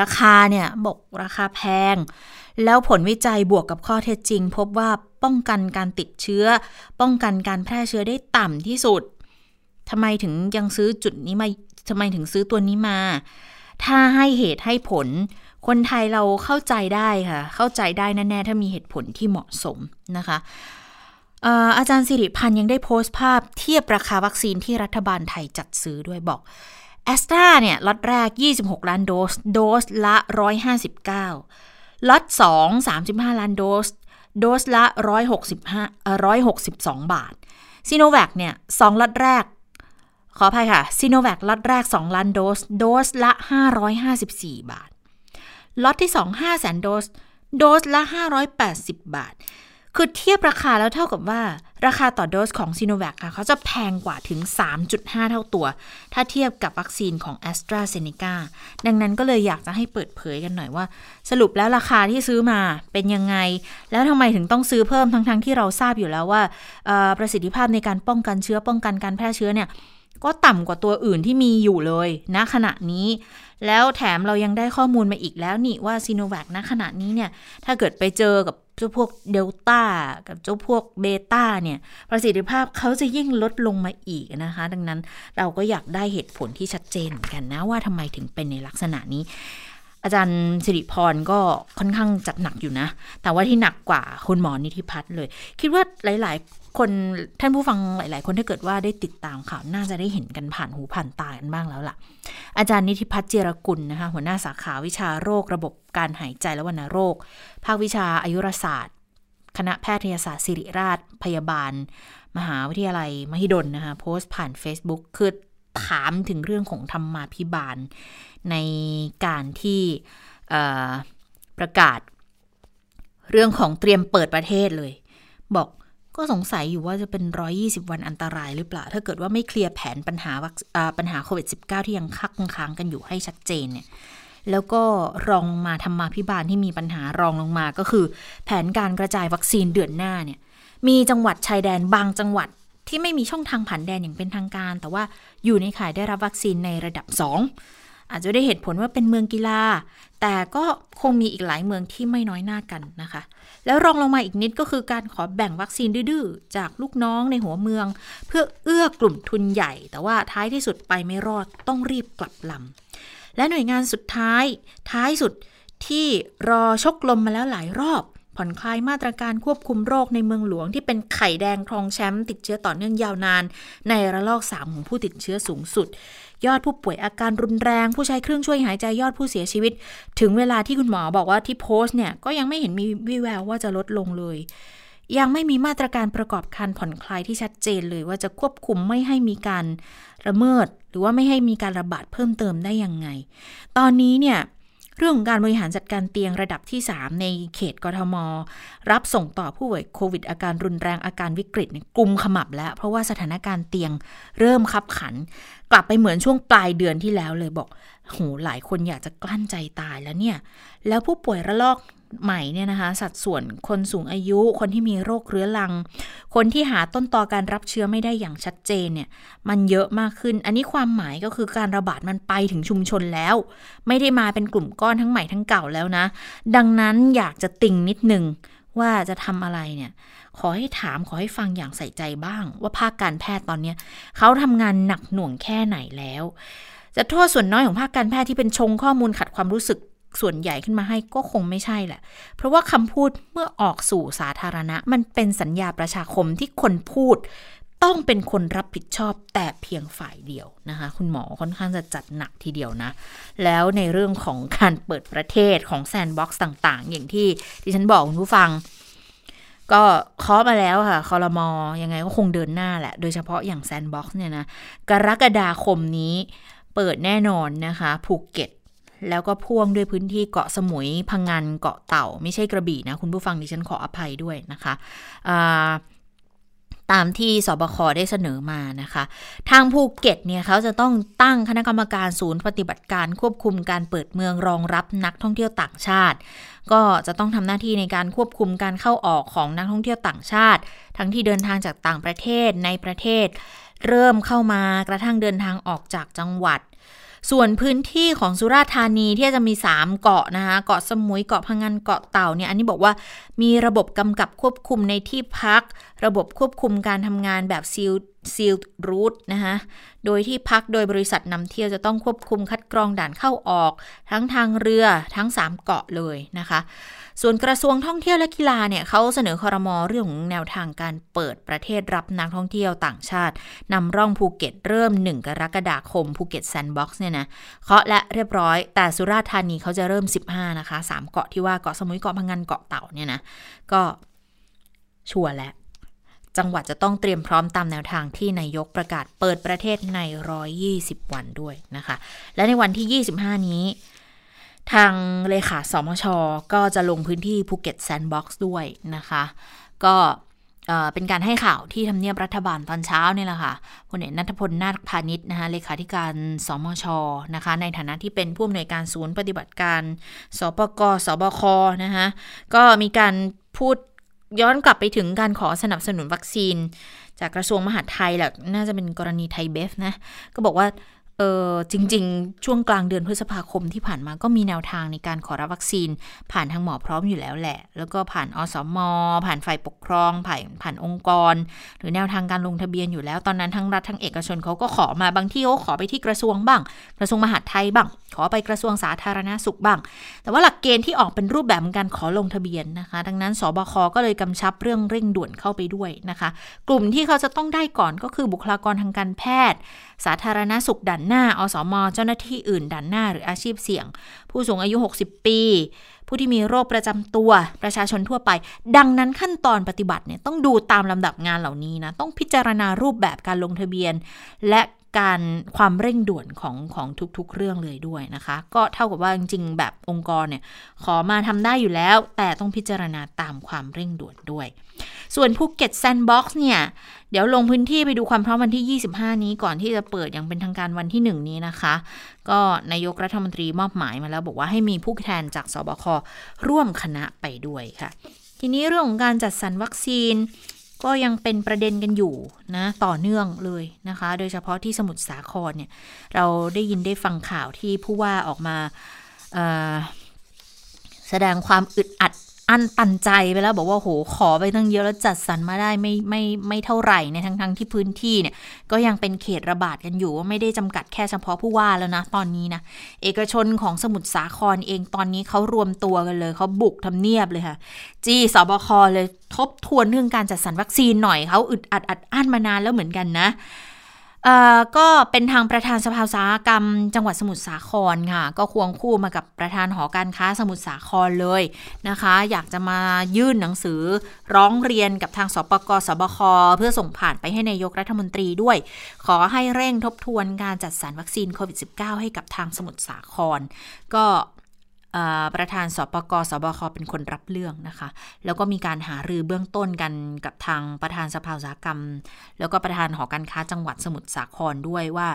ราคาเนี่ยบอกราคาแพง แล้วผลวิจัยบวกกับข้อเท็จจริง พบว่าป้องกันการติดเชื้อ ป้องกันการแพร่เชื้อได้ต่ำที่สุดทำไมถึงยังซื้อจุดนี้มาทำไมถึงซื้อตัวนี้มา ถ้าให้เหตุให้ผล คนไทยเราเข้าใจได้ค่ะ เข้าใจได้แน่ๆ ถ้ามีเหตุผลที่เหมาะสมนะคะอาจารย์สิริพันธ์ยังได้โพสต์ภาพเทียบราคาวัคซีนที่รัฐบาลไทยจัดซื้อด้วยบอกแอสตราเนี่ยล็อตแรก 26 ล้านโดส โดสละ 159ล็อต2 35 ล้านโดส โดสละ 165 162 บาทซีโนแวคเนี่ย2ล็อตแรก ขออภัยค่ะซีโนแวคล็อตแรก 2 ล้านโดส โดสละ 554 บาท ล็อตที่ 2 5แสนโดส โดสละ 580 บาท คือเทียบราคาแล้วเท่ากับว่า ราคาต่อโดสของซีโนแวคค่ะเขาจะแพงกว่าถึง 3.5 เท่าตัว ถ้าเทียบกับวัคซีนของ AstraZeneca ดังนั้นก็เลยอยากจะให้เปิดเผยกันหน่อยว่า สรุปแล้วราคาที่ซื้อมาเป็นยังไง แล้วทำไมถึงต้องซื้อเพิ่มทั้งๆทที่เราทราบอยู่แล้วว่าประสิทธิภาพในการป้องกันเชื้อป้องกันการแพร่เชื้อเนี่ย ก็ต่ำกว่าตัวอื่นที่มีอยู่เลยณนะขณะนี้ แล้วแถมเรายังได้ข้อมูลมาอีกแล้วนี่ว่าซีโนแวคณขณะนี้เนี่ย ถ้าเกิดไปเจอกับเจ้าพวกเดลต้ากับเจ้าพวกเบต้าเนี่ย ประสิทธิภาพเขาจะยิ่งลดลงมาอีกนะคะ ดังนั้นเราก็อยากได้เหตุผลที่ชัดเจนกันนะว่าทำไมถึงเป็นในลักษณะนี้ อาจารย์สิริพรก็ค่อนข้างจัดหนักอยู่นะ แต่ว่าที่หนักกว่าคุณหมอนิธิพัฒน์เลย คิดว่าหลาย คนท่านผู้ฟังหลาย ๆ คนถ้าเกิดว่าได้ติดตามข่าวน่าจะได้เห็นกันผ่านหูผ่านตากันบ้างแล้วล่ะ อาจารย์นิติพัฒน์เจรกุลนะคะหัวหน้าสาขาวิชาโรคระบบการหายใจและวัณโรค ภาควิชาอายุรศาสตร์ คณะแพทยศาสตร์ศิริราช พยาบาล มหาวิทยาลัย มหิดลนะคะโพสต์ผ่าน Facebook คือถามถึงเรื่องของธรรมาพิบาล ในการที่ประกาศ เรื่องของเตรียมเปิดประเทศเลย บอก ก็สงสัยอยู่ว่าจะเป็น 120 วันอันตรายหรือเปล่า ถ้าเกิดว่าไม่เคลียร์แผนปัญหาปัญหาโควิด -19 ที่ยังคักค้างกันอยู่ให้ชัดเจนเนี่ยแล้วก็รองมาทำมาพิบาลที่มีปัญหารองลงมาก็คือ แผนการกระจายวัคซีนเดือนหน้าเนี่ยมีจังหวัดชายแดนบางจังหวัดที่ไม่มีช่องทางผ่านแดนอย่างเป็นทางการ แต่ว่าอยู่ในข่ายได้รับวัคซีนในระดับ 2 อาจจะได้เหตุผลว่าเป็นเมืองกีฬา แต่ก็คงมีอีกหลายเมืองที่ไม่น้อยหน้ากันนะคะ แล้วรองลงมาอีกนิดก็คือการขอแบ่งวัคซีนดื้อจากลูกน้องในหัวเมือง เพื่อเอื้อกลุ่มทุนใหญ่ แต่ว่าท้ายที่สุดไปไม่รอดต้องรีบกลับลำและหน่วยงานสุดท้าย ท้ายสุดที่รอชกลมมาแล้วหลายรอบผ่อนคลายมาตรการควบคุมโรคในเมืองหลวงที่เป็นไข่แดงครองแชมป์ติดเชื้อต่อเนื่องยาวนาน ในระลอก 3 ของผู้ติดเชื้อสูงสุด ยอดผู้ป่วยอาการรุนแรง ผู้ใช้เครื่องช่วยหายใจยอดผู้เสียชีวิต ถึงเวลาที่คุณหมอบอกว่าที่โพสต์เนี่ยก็ยังไม่เห็นมีวิแววว่าจะลดลงเลยยังไม่มีมาตรการประกอบการผ่อนคลายที่ชัดเจนเลยว่าจะควบคุมไม่ให้มีการระเมิด หรือว่าไม่ให้มีการระบาดเพิ่มเติมได้ยังไง ตอนนี้เนี่ย เรื่องของการบริหารจัดการเตียงระดับที่ 3 ในเขตกทม รับส่งต่อผู้ป่วยโควิด อาการรุนแรงอาการวิกฤตกลุ่มขมับแล้ว เพราะว่าสถานการณ์เตียงเริ่มคับขัน กลับไปเหมือนช่วงปลายเดือนที่แล้วเลยบอก โหหลายคนอยากจะกลั้นใจตายแล้วเนี่ย แล้วผู้ป่วยระลอกใหม่เนี่ยนะคะ สัดส่วนคนสูงอายุ คนที่มีโรคเรื้อรัง คนที่หาต้นตอการรับเชื้อไม่ได้อย่างชัดเจนเนี่ย มันเยอะมากขึ้น อันนี้ความหมายก็คือการระบาดมันไปถึงชุมชนแล้ว ไม่ได้มาเป็นกลุ่มก้อนทั้งใหม่ทั้งเก่าแล้วนะ ดังนั้นอยากจะติงนิดนึงว่าจะทำอะไรเนี่ย ขอให้ถามขอให้ฟังอย่างใส่ใจบ้าง ว่าภาคการแพทย์ตอนนี้เขาทำงานหนักหน่วงแค่ไหนแล้ว จะโทษส่วนน้อยของภาคการแพทย์ที่เป็นชงข้อมูลขัดความรู้สึกส่วนใหญ่ขึ้นมาให้ก็คงไม่ใช่แหละ เพราะว่าคำพูดเมื่อออกสู่สาธารณะ มันเป็นสัญญาประชาคมที่คนพูด ต้องเป็นคนรับผิดชอบแต่เพียงฝ่ายเดียวนะคะ คุณหมอค่อนข้างจะจัดหนักทีเดียวนะ แล้วในเรื่องของการเปิดประเทศของแซนด์บ็อกซ์ต่าง ๆ อย่างที่ดิฉันบอกคุณผู้ฟัง ก็เคาะมาแล้วค่ะคอรมอยังไงก็คงเดินหน้าแหละ โดยเฉพาะอย่างแซนด์บ็อกซ์เนี่ยนะกรกฎาคมนี้ เปิดแน่นอนนะคะภูเก็ต แล้วก็พ่วงด้วยพื้นที่เกาะสมุยพะงันเกาะเต่า ไม่ใช่กระบี่นะ คุณผู้ฟังดิฉันขออภัยด้วยนะคะตามที่สบคได้เสนอมานะคะ ทางภูเก็ตเนี่ยเขาจะต้องตั้งคณะกรรมการศูนย์ปฏิบัติการควบคุมการเปิดเมืองรองรับนักท่องเที่ยวต่างชาติ ก็จะต้องทำหน้าที่ในการควบคุมการเข้าออกของนักท่องเที่ยวต่างชาติ ทั้งที่เดินทางจากต่างประเทศในประเทศ เริ่มเข้ามากระทั่งเดินทางออกจากจังหวัด ส่วนพื้นที่ของสุราษฎร์ธานีที่จะมี 3 เกาะนะคะเกาะสมุยเกาะพังงานเกาะเต่าเนี่ยอันนี้บอกว่ามีระบบกำกับควบคุมในที่พัก ระบบควบคุมการทำงานแบบ seal seal route นะคะโดยที่พักโดยบริษัทนำเที่ยวจะต้องควบคุมคัดกรองด่านเข้าออก ทั้งทางเรือทั้ง 3 เกาะเลยนะคะ ส่วนกระทรวงท่องเที่ยวและกีฬาเนี่ยเขาเสนอคอรมอเรื่องของแนวทางการเปิดประเทศรับนักท่องเที่ยวต่างชาตินำร่องภูเก็ตเริ่ม 1 กรกฎาคมภูเก็ตแซนด์บ็อกซ์เนี่ยนะเคาะละเรียบร้อยแต่สุราษฎร์ธานีเขาจะเริ่ม 15 นะคะ 3 เกาะที่ว่าเกาะสมุยเกาะพะงันเกาะเต่าเนี่ยนะก็ชัวร์แล้ว จังหวัดจะต้องเตรียมพร้อมตามแนวทางที่นายกประกาศเปิดประเทศใน 120 วันด้วยนะคะ และในวันที่ 25 นี้ ทางเลขาสมช ก็จะลงพื้นที่ภูเก็ตแซนด์บ็อกซ์ด้วยนะคะ ก็เป็นการให้ข่าวที่ทำเนียบรัฐบาลตอนเช้านี่แหละค่ะพลเอกณัฐพลนาคพาณิชย์นะคะเลขาธิการสมชนะคะ ในฐานะที่เป็นผู้อำนวยการศูนย์ปฏิบัติการ สปกสบคนะคะก็มีการพูด ย้อนกลับไปถึงการขอสนับสนุนวัคซีน จากกระทรวงมหาดไทยแหละน่าจะเป็นกรณีไทยเบฟนะ ก็บอกว่า เออจริง ๆ ช่วงกลางเดือนพฤษภาคมที่ผ่านมาก็มีแนวทางในการขอรับวัคซีน ผ่านทางหมอพร้อมอยู่แล้วแหละ แล้วก็ผ่านอสมผ่านฝ่ายปกครอง ผ่านผ่านองค์กร หรือแนวทางการลงทะเบียนอยู่แล้ว ตอนนั้นทั้งรัฐทั้งเอกชนเขาก็ขอมาบางที่เขาขอไปที่กระทรวงบ้าง กระทรวงมหาดไทยบ้าง ขอไปกระทรวงสาธารณาสุขบ้าง แต่ว่าหลักเกณฑ์ที่ออกเป็นรูปแบบการขอลงทะเบียนนะคะ ดังนั้นสบคก็เลยกำชับเรื่องเร่งด่วนเข้าไปด้วยนะคะ กลุ่มที่เขาจะต้องได้ก่อนก็คือบุคลากรทางการแพทย์ สาธารณสุขด่านหน้า อสมเจ้าหน้าที่อื่นด่านหน้าหรืออาชีพเสี่ยง ผู้สูงอายุ 60 ปี ผู้ที่มีโรคประจำตัวประชาชนทั่วไป ดังนั้นขั้นตอนปฏิบัติเนี่ยต้องดูตามลำดับงานเหล่านี้นะต้องพิจารณารูปแบบการลงทะเบียน และการความเร่งด่วนของของทุกๆ เรื่องเลยด้วยนะคะ ก็เท่ากับว่าจริงๆแบบองค์กรเนี่ยขอมาทำได้อยู่แล้ว แต่ต้องพิจารณาตามความเร่งด่วนด้วย ส่วนภูเก็ตแซนด์บ็อกซ์เนี่ย เดี๋ยวลงพื้นที่ไปดูความพร้อมวันที่ 25 นี้ก่อนที่จะเปิดอย่างเป็นทางการวันที่ 1 นี้นะคะ ก็นายกรัฐมนตรีมอบหมายมาแล้วบอกว่าให้มีผู้แทนจากสบคร่วมคณะไปด้วยค่ะ ทีนี้เรื่องของการจัดสรรวัคซีนก็ยังเป็นประเด็นกันอยู่นะต่อเนื่องเลยนะคะ โดยเฉพาะที่สมุทรสาครเนี่ยเราได้ยินได้ฟังข่าวที่ผู้ว่าออกมาแสดงความอึดอัด อันตันใจไปแล้วบอกว่าโหขอไปตั้งเยอะแล้วจัดสรรมาได้ไม่ไม่ไม่เท่าไหร่ในทั้งทั้งที่พื้นที่เนี่ย ก็ยังเป็นเขตระบาดกันอยู่ว่าไม่ได้จำกัดแค่เฉพาะผู้ว่าแล้วนะตอนนี้นะ เอกชนของสมุทรสาครเองตอนนี้เขารวมตัวกันเลยเขาบุกทำเนียบเลยค่ะ จีสบคเลยทบทวนเรื่องการจัดสรรวัคซีนหน่อยเขาอึดอัดอัดอั้นมานานแล้วเหมือนกันนะ ก็เป็นทางประธานสภาอุตสาหกรรม จังหวัดสมุทรสาครค่ะ ก็ควงคู่มากับประธานหอการค้าสมุทรสาครเลยนะคะ อยากจะมายื่นหนังสือร้องเรียนกับทางสปกสบคเพื่อส่งผ่านไปให้ในายกรัฐมนตรีด้วย ขอให้เร่งทบทวนการจัดสรรวัคซีนโควิด -19 ให้กับทางสมุทรสาคร ก็ ประธานสปกสบคเป็นคนรับเรื่องนะคะ แล้วก็มีการหารือเบื้องต้นกันกับทางประธานสภาอุตสาหกรรม แล้วก็ประธานหอการค้าจังหวัดสมุทรสาครด้วยว่า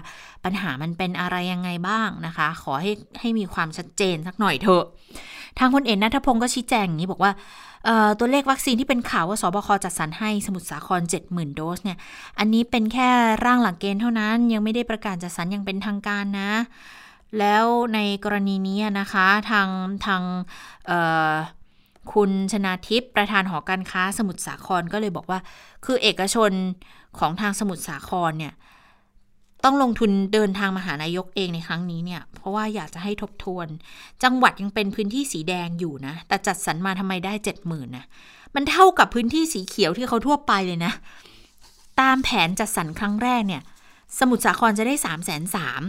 ปัญหามันเป็นอะไรยังไงบ้างนะคะ ขอให้ให้มีความชัดเจนสักหน่อยเถอะ ทางพลเอกนัทพงศ์ก็ชี้แจงอย่างนี้บอกว่าตัวเลขวัคซีนที่เป็นข่าวว่าสบคจัดสรรให้สมุทรสาคร 70,000 โดสเนี่ย อันนี้เป็นแค่ร่างหลักเกณฑ์เท่านั้นยังไม่ได้ประกาศจัดสรรอย่างเป็นทางการนะ แล้วในกรณีนี้นะคะทางทางคุณชนาทิพย์ประธานหอการค้าสมุทรสาครก็เลยบอกว่า คือเอกชนของทางสมุทรสาครเนี่ยต้องลงทุนเดินทางมาหานายกเองในครั้งนี้เนี่ย เพราะว่าอยากจะให้ทบทวน จังหวัดยังเป็นพื้นที่สีแดงอยู่นะ แต่จัดสรรมาทำไมได้เจ็ดหมื่นนะมันเท่ากับพื้นที่สีเขียวที่เขาทั่วไปเลยนะ ตามแผนจัดสรรครั้งแรกเนี่ย สมุทรสาครจะได้สามแสนสาม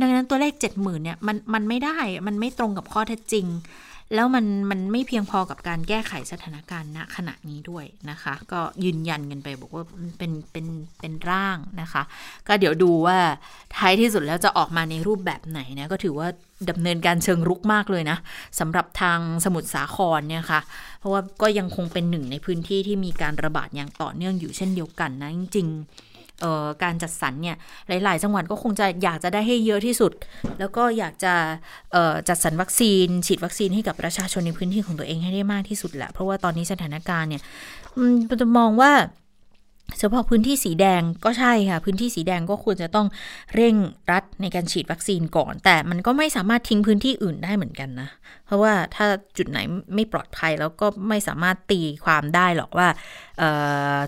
ดังนั้นตัวเลขเจ็ดหมื่นเนี่ยมันมันไม่ได้มันไม่ตรงกับข้อเท็จจริง แล้วมันมันไม่เพียงพอกับการแก้ไขสถานการณ์ณขณะนี้ด้วยนะคะ ก็ยืนยันกันไปบอกว่าเป็นเป็นเป็นร่างนะคะ ก็เดี๋ยวดูว่าท้ายที่สุดแล้วจะออกมาในรูปแบบไหนนะก็ถือว่าดำเนินการเชิงรุกมากเลยนะสำหรับทางสมุทรสาครเนี่ยค่ะ เพราะว่าก็ยังคงเป็นหนึ่งในพื้นที่ที่มีการระบาดอย่างต่อเนื่องอยู่เช่นเดียวกันนะจริง การจัดสรรเนี่ยหลาย ๆ จังหวัดก็คงจะอยากจะได้ให้เยอะที่สุด แล้วก็อยากจะจัดสรรวัคซีน ฉีดวัคซีนให้กับประชาชนในพื้นที่ของตัวเองให้ได้มากที่สุดแหละเพราะว่าตอนนี้สถานการณ์เนี่ยจะมองว่าเฉพาะพื้นที่สีแดงก็ใช่ค่ะ พื้นที่สีแดงก็ควรจะต้องเร่งรัดในการฉีดวัคซีนก่อน แต่มันก็ไม่สามารถทิ้งพื้นที่อื่นได้เหมือนกันนะ เพราะว่าถ้าจุดไหนไม่ปลอดภัยแล้วก็ไม่สามารถตีความได้หรอกว่า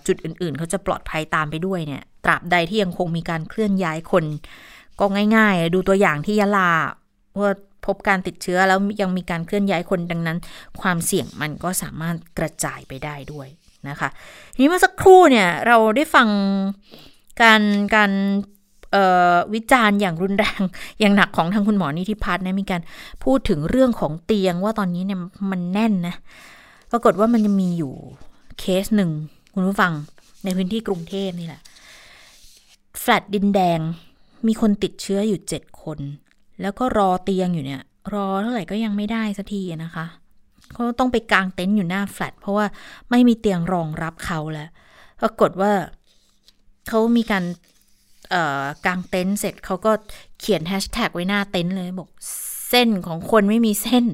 จุดอื่นๆ เขาจะปลอดภัยตามไปด้วยเนี่ย ตราบใดที่ยังคงมีการเคลื่อนย้ายคน ก็ง่ายๆ ดูตัวอย่างที่ยะลาว่าพบการติดเชื้อแล้วยังมีการเคลื่อนย้ายคนดังนั้น ความเสี่ยงมันก็สามารถกระจายไปได้ด้วยนะคะทีนี้เมื่อสักครู่เนี่ยเราได้ฟังการการวิจารณ์อย่างรุนแรงอย่างหนักของทางคุณหมอนิธิพัฒน์นะมีการพูดถึงเรื่องของเตียงว่าตอนนี้เนี่ยมันแน่นนะปรากฏว่ามันจะมีอยู่เคสหนึ่งคุณผู้ฟังในพื้นที่กรุงเทพนี่แหละ แฟลตดินแดงมีคนติดเชื้ออยู่เจ็ดคน แล้วก็รอเตียงอยู่เนี่ย รอเท่าไหร่ก็ยังไม่ได้สักทีนะคะเขาต้องไปกางเต็นท์อยู่หน้าแฟลตเพราะว่าไม่มีเตียงรองรับเขาแล้วปรากฏว่าเขามีการกางเต็นท์เสร็จเขาก็เขียนแฮชแท็กไว้หน้าเต็นท์เลยบอกเส้นของคนไม่มีเส้น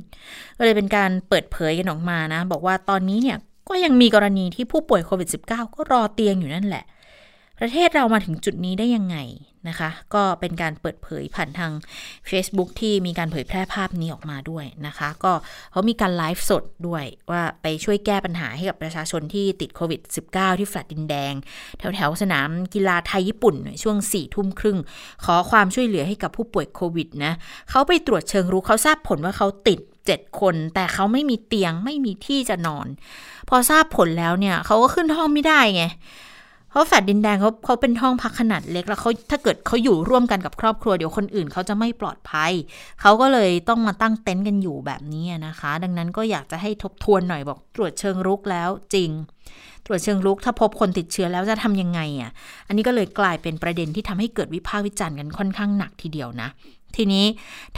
ก็เลยเป็นการเปิดเผยกันออกมานะ บอกว่าตอนนี้เนี่ยก็ยังมีกรณีที่ผู้ป่วยโควิด -19 ก็รอเตียงอยู่นั่นแหละ ประเทศเรามาถึงจุดนี้ได้ยังไงนะคะ ก็เป็นการเปิดเผยผ่านทาง Facebook ที่มีการเผยแพร่ภาพนี้ออกมาด้วยนะคะ ก็เขามีการไลฟ์สดด้วยว่าไปช่วยแก้ปัญหาให้กับประชาชนที่ติดโควิด -19 ที่แฟลตดินแดง แถวแถวสนามกีฬาไทยญี่ปุ่น ช่วง4ี่ทุ่มครึ่ง ขอความช่วยเหลือให้กับผู้ป่วยโควิดนะเขาไปตรวจเชิงรู้เขาทราบผลว่าเขาติด7 คน แต่เขาไม่มีเตียงไม่มีที่จะนอน พอทราบผลแล้วเนี่ยเขาก็ขึ้นห้องไม่ได้ไง เพราะแฟดดินแดงเขาเขาเป็นห้องพักขนาดเล็กแล้วเขาถ้าเกิดเขาอยู่ร่วมกันกับครอบครัวเดี๋ยวคนอื่นเขาจะไม่ปลอดภัย เขาก็เลยต้องมาตั้งเต็นท์กันอยู่แบบนี้นะคะ ดังนั้นก็อยากจะให้ทบทวนหน่อยบอกตรวจเชิงรุกแล้วจริง ตรวจเชิงรุกถ้าพบคนติดเชื้อแล้วจะทำยังไงอะ อันนี้ก็เลยกลายเป็นประเด็นที่ทำให้เกิดวิพากษ์วิจารณ์กันค่อนข้างหนักทีเดียวนะ ทีนี้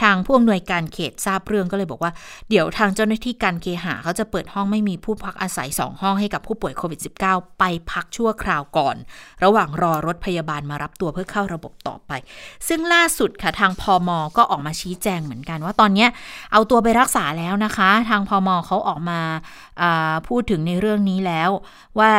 ทางผู้อำนวยการเขตทราบเรื่องก็เลยบอกว่า เดี๋ยวทางเจ้าหน้าที่การเคหะเขาจะเปิดห้องไม่มีผู้พักอาศัย 2 ห้องให้กับผู้ป่วยโควิด -19 ไปพักชั่วคราวก่อน ระหว่างรอรถพยาบาลมารับตัวเพื่อเข้าระบบต่อไป ซึ่งล่าสุดค่ะทางพอมก็ออกมาชี้แจงเหมือนกัน ว่าตอนนี้เอาตัวไปรักษาแล้วนะคะ ทางพอมเขาออกมาพูดถึงในเรื่องนี้แล้วว่า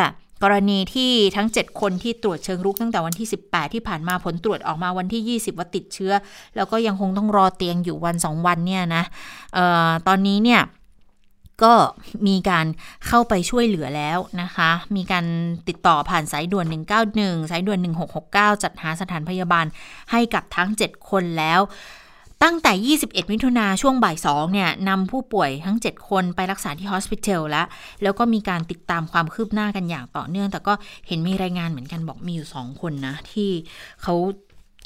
กรณีที่ทั้ง 7 คนที่ตรวจเชิงรุกตั้งแต่วันที่ 18 ที่ผ่านมาผลตรวจออกมาวันที่ 20 ว่าติดเชื้อ แล้วก็ยังคงต้องรอเตียงอยู่วัน 2 วันเนี่ยนะออตอนนี้เนี่ยก็มีการเข้าไปช่วยเหลือแล้วนะคะ มีการติดต่อผ่านสายด่วน 191 สายด่วน 1669 จัดหาสถานพยาบาลให้กับทั้ง 7 คนแล้ว ตั้งแต่ 21 มิถุนาช่วงบ่าย2เนี่ยนำผู้ป่วยทั้ง 7 คนไปรักษาที่ฮอสพิทอลแล้ว แล้วก็มีการติดตามความคืบหน้ากันอย่างต่อเนื่อง แต่ก็เห็นมีรายงานเหมือนกันบอกมีอยู่ 2 คนนะ ที่เขา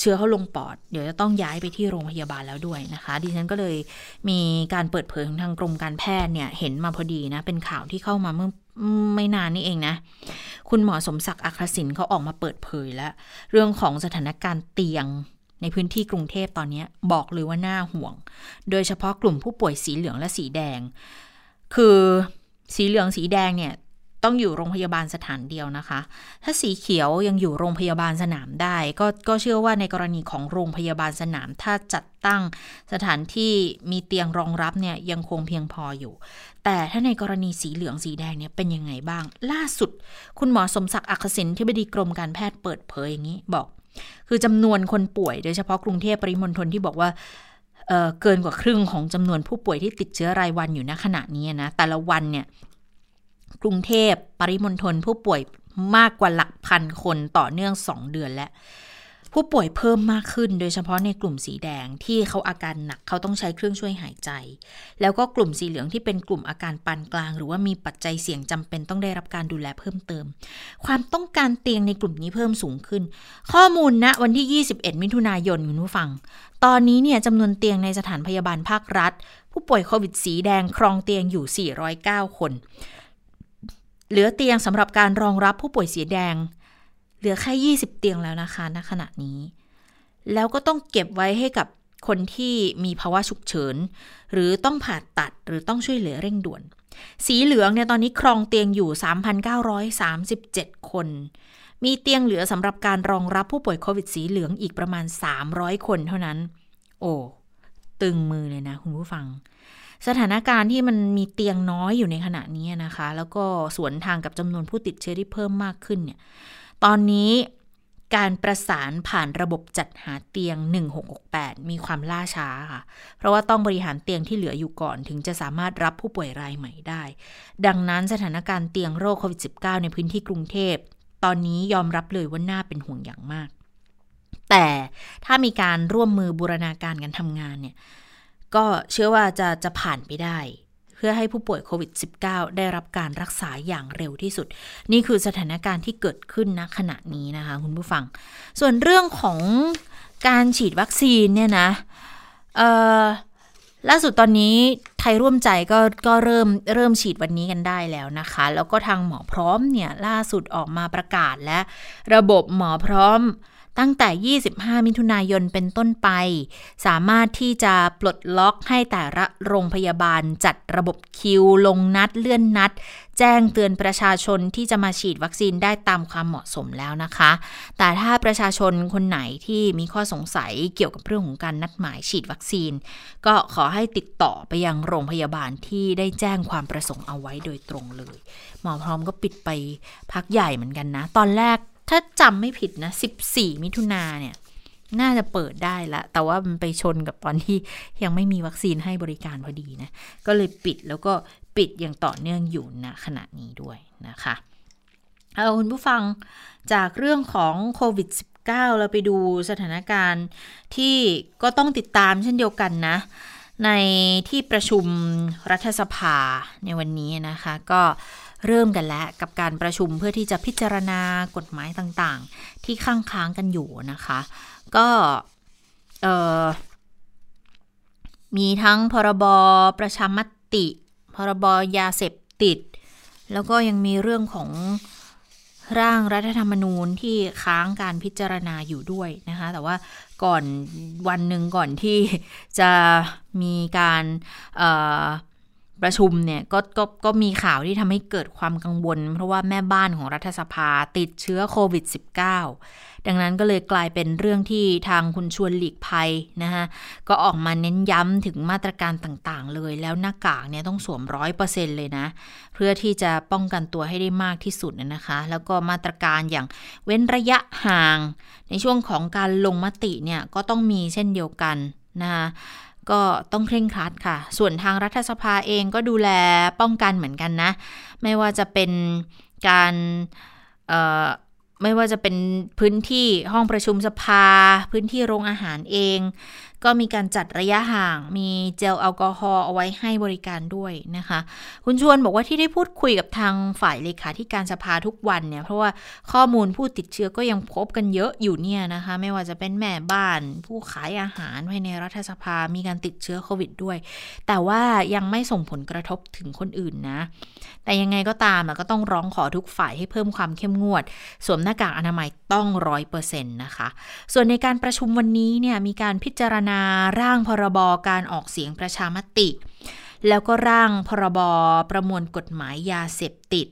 เชื้อเขาลงปอด เดี๋ยวจะต้องย้ายไปที่โรงพยาบาลแล้วด้วยนะคะ ดิฉันก็เลยมีการเปิดเผยของทางกรมการแพทย์เนี่ยเห็นมาพอดีนะ เป็นข่าวที่เข้ามาเมื่อไม่นานนี่เองนะ คุณหมอสมศักดิ์อัครศินเขาออกมาเปิดเผยแล้ว เรื่องของสถานการณ์เตียง ในพื้นที่กรุงเทพตอนนี้บอกเลยว่าน่าห่วง โดยเฉพาะกลุ่มผู้ป่วยสีเหลืองและสีแดง คือสีเหลืองสีแดงเนี่ยต้องอยู่โรงพยาบาลสถานเดียวนะคะ ถ้าสีเขียวยังอยู่โรงพยาบาลสนามได้ ก็ก็เชื่อว่าในกรณีของโรงพยาบาลสนาม ถ้าจัดตั้งสถานที่มีเตียงรองรับเนี่ยยังคงเพียงพออยู่ แต่ถ้าในกรณีสีเหลืองสีแดงเนี่ยเป็นยังไงบ้าง ล่าสุด คุณหมอสมศักดิ์อักษิณที่บดีกรมการแพทย์เปิดเผยอย่างนี้บอก คือจำนวนคนป่วยโดยเฉพาะกรุงเทพปริมณฑลที่บอกว่าเเกินกว่าครึ่งของจำนวนผู้ป่วยที่ติดเชื้อรายวันอยู่ณขณะนี้นะแต่ละวันเนี่ยกรุงเทพปริมณฑลผู้ป่วยมากกว่าหลักพันคนต่อเนื่อง 2 เดือนแล้ว ผู้ป่วยเพิ่มมากขึ้น โดยเฉพาะในกลุ่มสีแดงที่เขาอาการหนักเขาต้องใช้เครื่องช่วยหายใจ แล้วก็กลุ่มสีเหลืองที่เป็นกลุ่มอาการปานกลาง หรือว่ามีปัจจัยเสี่ยงจำเป็นต้องได้รับการดูแลเพิ่มเติม ความต้องการเตียงในกลุ่มนี้เพิ่มสูงขึ้น ข้อมูลณนะวันที่ 21 มิถุนายนคุณผู้ฟัง ตอนนี้เนี่ยจำนวนเตียงในสถานพยาบาลภาครัฐ ผู้ป่วยโควิดสีแดงครองเตียงอยู่ 409 คน เหลือเตียงสำหรับการรองรับผู้ป่วยสีแดง ลือแค่ 20 เตียงแล้วนะคะ ณ ขณะนี้ แล้วก็ต้องเก็บไว้ให้กับคนที่มีภาวะฉุกเฉิน หรือต้องผ่าตัดหรือต้องช่วยเหลือเร่งด่วน สีเหลืองเนี่ยตอนนี้ครองเตียงอยู่ 3,937 คน มีเตียงเหลือสำหรับการรองรับผู้ป่วยโควิดสีเหลืองอีกประมาณ 300 คนเท่านั้น โอ้ ตึงมือเลยนะคุณผู้ฟัง สถานการณ์ที่มันมีเตียงน้อยอยู่ในขณะนี้นะคะ แล้วก็สวนทางกับจำนวนผู้ติดเชื้อที่เพิ่มมากขึ้นเนี่ย ตอนนี้การประสานผ่านระบบจัดหาเตียง 1668 มีความล่าช้าค่ะ เพราะว่าต้องบริหารเตียงที่เหลืออยู่ก่อน ถึงจะสามารถรับผู้ป่วยรายใหม่ได้ ดังนั้นสถานการณ์เตียงโรคโควิด -19 ในพื้นที่กรุงเทพ ตอนนี้ยอมรับเลยว่าน่าเป็นห่วงอย่างมาก แต่ถ้ามีการร่วมมือบูรณาการกันทำงานเนี่ย ก็เชื่อว่าจะจะผ่านไปได้ พื่อให้ผู้ป่วยโควิด -19 ได้รับการรักษาอย่างเร็วที่สุด นี่คือสถานการณ์ที่เกิดขึ้นณขณะนี้นะคะ คุณผู้ฟัง ส่วนเรื่องของการฉีดวัคซีนเนี่ยนะล่าสุดตอนนี้ไทยร่วมใจก็ก็เริ่มเริ่มฉีดวันนี้กันได้แล้วนะคะ แล้วก็ทางหมอพร้อมเนี่ยล่าสุดออกมาประกาศและระบบหมอพร้อม ตั้งแต่ 25 มิถุนายนเป็นต้นไป สามารถที่จะปลดล็อกให้แต่ละโรงพยาบาลจัดระบบคิว ลงนัดเลื่อนนัด แจ้งเตือนประชาชนที่จะมาฉีดวัคซีนได้ตามความเหมาะสมแล้วนะคะ แต่ถ้าประชาชนคนไหนที่มีข้อสงสัยเกี่ยวกับเรื่องของการนัดหมายฉีดวัคซีน ก็ขอให้ติดต่อไปยังโรงพยาบาลที่ได้แจ้งความประสงค์เอาไว้โดยตรงเลย หมอพร้อมก็ปิดไปพักใหญ่เหมือนกันนะ ตอนแรก ถ้าจำไม่ผิดนะ 14 มิถุนาเนี่ย น่าจะเปิดได้ละ แต่ว่ามันไปชนกับตอนที่ยังไม่มีวัคซีนให้บริการพอดีนะ ก็เลยปิดแล้วก็ปิดอย่างต่อเนื่องอยู่ณขณะนี้ด้วยนะคะเอาคุณผู้ฟังจากเรื่องของโควิด -19 เราไปดูสถานการณ์ที่ก็ต้องติดตามเช่นเดียวกันนะ ในที่ประชุมรัฐสภาในวันนี้นะคะ ก็ เริ่มกันแล้วกับการประชุมเพื่อที่จะพิจารณากฎหมายต่างๆ ที่ค้างค้างกันอยู่นะคะ ก็มีทั้งพรบประชามติ พรบยาเสพติด แล้วก็ยังมีเรื่องของร่างรัฐธรรมนูญที่ค้างการพิจารณาอยู่ด้วยนะคะ แต่ว่าก่อนวันหนึ่งก่อนที่จะมีการ ประชุมเนี่ยกก็ก็มีข่าวที่ทำให้เกิดความกังวล เพราะว่าแม่บ้านของรัฐสภาติดเชื้อโควิด -19 ดังนั้นก็เลยกลายเป็นเรื่องที่ทางคุณชวนหลีกภัยนะคะก็ออกมาเน้นย้ำถึงมาตรการต่างๆ เลยแล้วหน้ากากเนี่ยต้องสวมร้อยเปอร์เซ็นเลยนะ เพื่อที่จะป้องกันตัวให้ได้มากที่สุดนะคะ แล้วก็มาตรการอย่างเว้นระยะห่าง ในช่วงของการลงมติเนี่ยก็ต้องมีเช่นเดียวกันนะคะ ก็ต้องเคร่งครัดค่ะ ส่วนทางรัฐสภาเองก็ดูแลป้องกันเหมือนกันนะ ไม่ว่าจะเป็นการไม่ว่าจะเป็นพื้นที่ห้องประชุมสภา พื้นที่โรงอาหารเอง ก็มีการจัดระยะห่าง มีเจลแอลกอฮอล์เอาไว้ให้บริการด้วยนะคะ คุณชวนบอกว่าที่ได้พูดคุยกับทางฝ่ายเลขาธิการสภาทุกวันเนี่ย เพราะว่าข้อมูลผู้ติดเชื้อก็ยังพบกันเยอะอยู่เนี่ยนะคะ ไม่ว่าจะเป็นแม่บ้าน ผู้ขายอาหารภายในรัฐสภา มีการติดเชื้อโควิดด้วย แต่ว่ายังไม่ส่งผลกระทบถึงคนอื่นนะ แต่ยังไงก็ตามก็ต้องร้องขอทุกฝ่ายให้เพิ่มความเข้มงวด สวมหน้ากากอนามัยต้องร้อยเปอร์เซ็นต์นะคะ ส่วนในการประชุมวันนี้เนี่ยมีการพิจารณาร่างพรบการออกเสียงประชามติ แล้วก็ร่างพรบประมวลกฎหมายยาเสพติด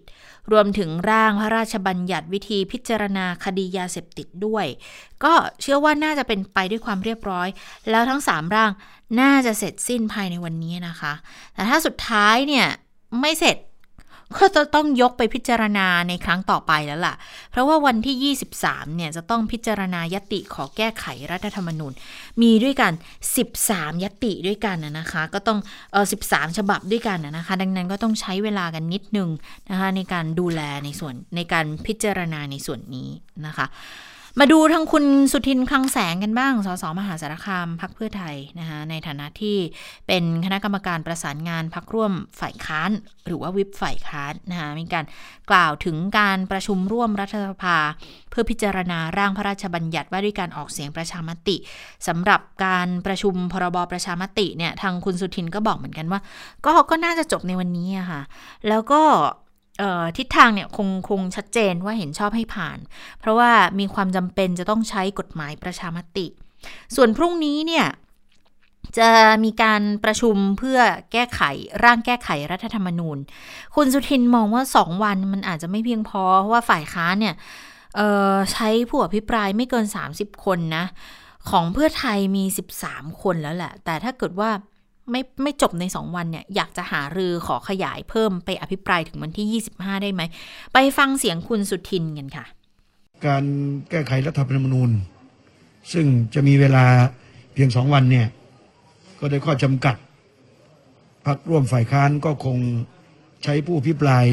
รวมถึงร่างพระราชบัญญัติวิธีพิจารณาคดียาเสพติดด้วย ก็เชื่อว่าน่าจะเป็นไปด้วยความเรียบร้อย แล้วทั้ง 3 ร่างน่าจะเสร็จสิ้นภายในวันนี้นะคะ แต่ถ้าสุดท้ายเนี่ยไม่เสร็จ ก็จะต้องยกไปพิจารณาในครั้งต่อไปแล้วล่ะ เพราะว่าวันที่ 23 เนี่ยจะต้องพิจารณายติขอแก้ไขรัฐธรรมนูญ มีด้วยกัน 13 ยติด้วยกันนะคะ ก็ต้องเออ13 ฉบับด้วยกันนะคะ ดังนั้นก็ต้องใช้เวลากันนิดนึงนะคะในการดูแลในส่วนในการพิจารณาในส่วนนี้นะคะ มาดูทางคุณสุทินคลังแสงกันบ้าง สสมหาสารคามพักเพื่อไทยนะคะในฐานะที่เป็นคณะกรรมการประสานงานพักร่วมฝ่ายค้าน หรือว่าวิปฝ่ายค้านนะคะมีการกล่าวถึงการประชุมร่วมรัฐสภา เพื่อพิจารณาร่างพระราชบัญญัติว่าด้วยการออกเสียงประชามติสำหรับการประชุมพรบประชามติเนี่ยทางคุณสุทินก็บอกเหมือนกันว่า ก็ก็น่าจะจบในวันนี้อะค่ะ แล้วก็ ทิศทางเนี่ยคงคงชัดเจนว่าเห็นชอบให้ผ่าน เพราะว่ามีความจำเป็นจะต้องใช้กฎหมายประชามติ ส่วนพรุ่งนี้เนี่ยจะมีการประชุมเพื่อแก้ไขร่างแก้ไขรัฐธรรมนูญ คุณสุทินมองว่าสองวันมันอาจจะไม่เพียงพอ เพราะว่าฝ่ายค้านเนี่ยใช้ผู้อภิปรายไม่เกิน 30 คนนะ ของเพื่อไทยมี 13 คนแล้วแหละ แต่ถ้าเกิดว่า ไม่ไม่จบใน 2 วันเนี่ย อยากจะหารือขอขยายเพิ่มไปอภิปรายถึงวันที่ 25 ได้ไหม ไปฟังเสียงคุณสุทินกันค่ะ การแก้ไขรัฐธรรมนูญ ซึ่งจะมีเวลาเพียงสองวันเนี่ย ก็ได้ข้อจำกัดพักร่วมฝ่ายค้านก็คงใช้ผู้พิปราย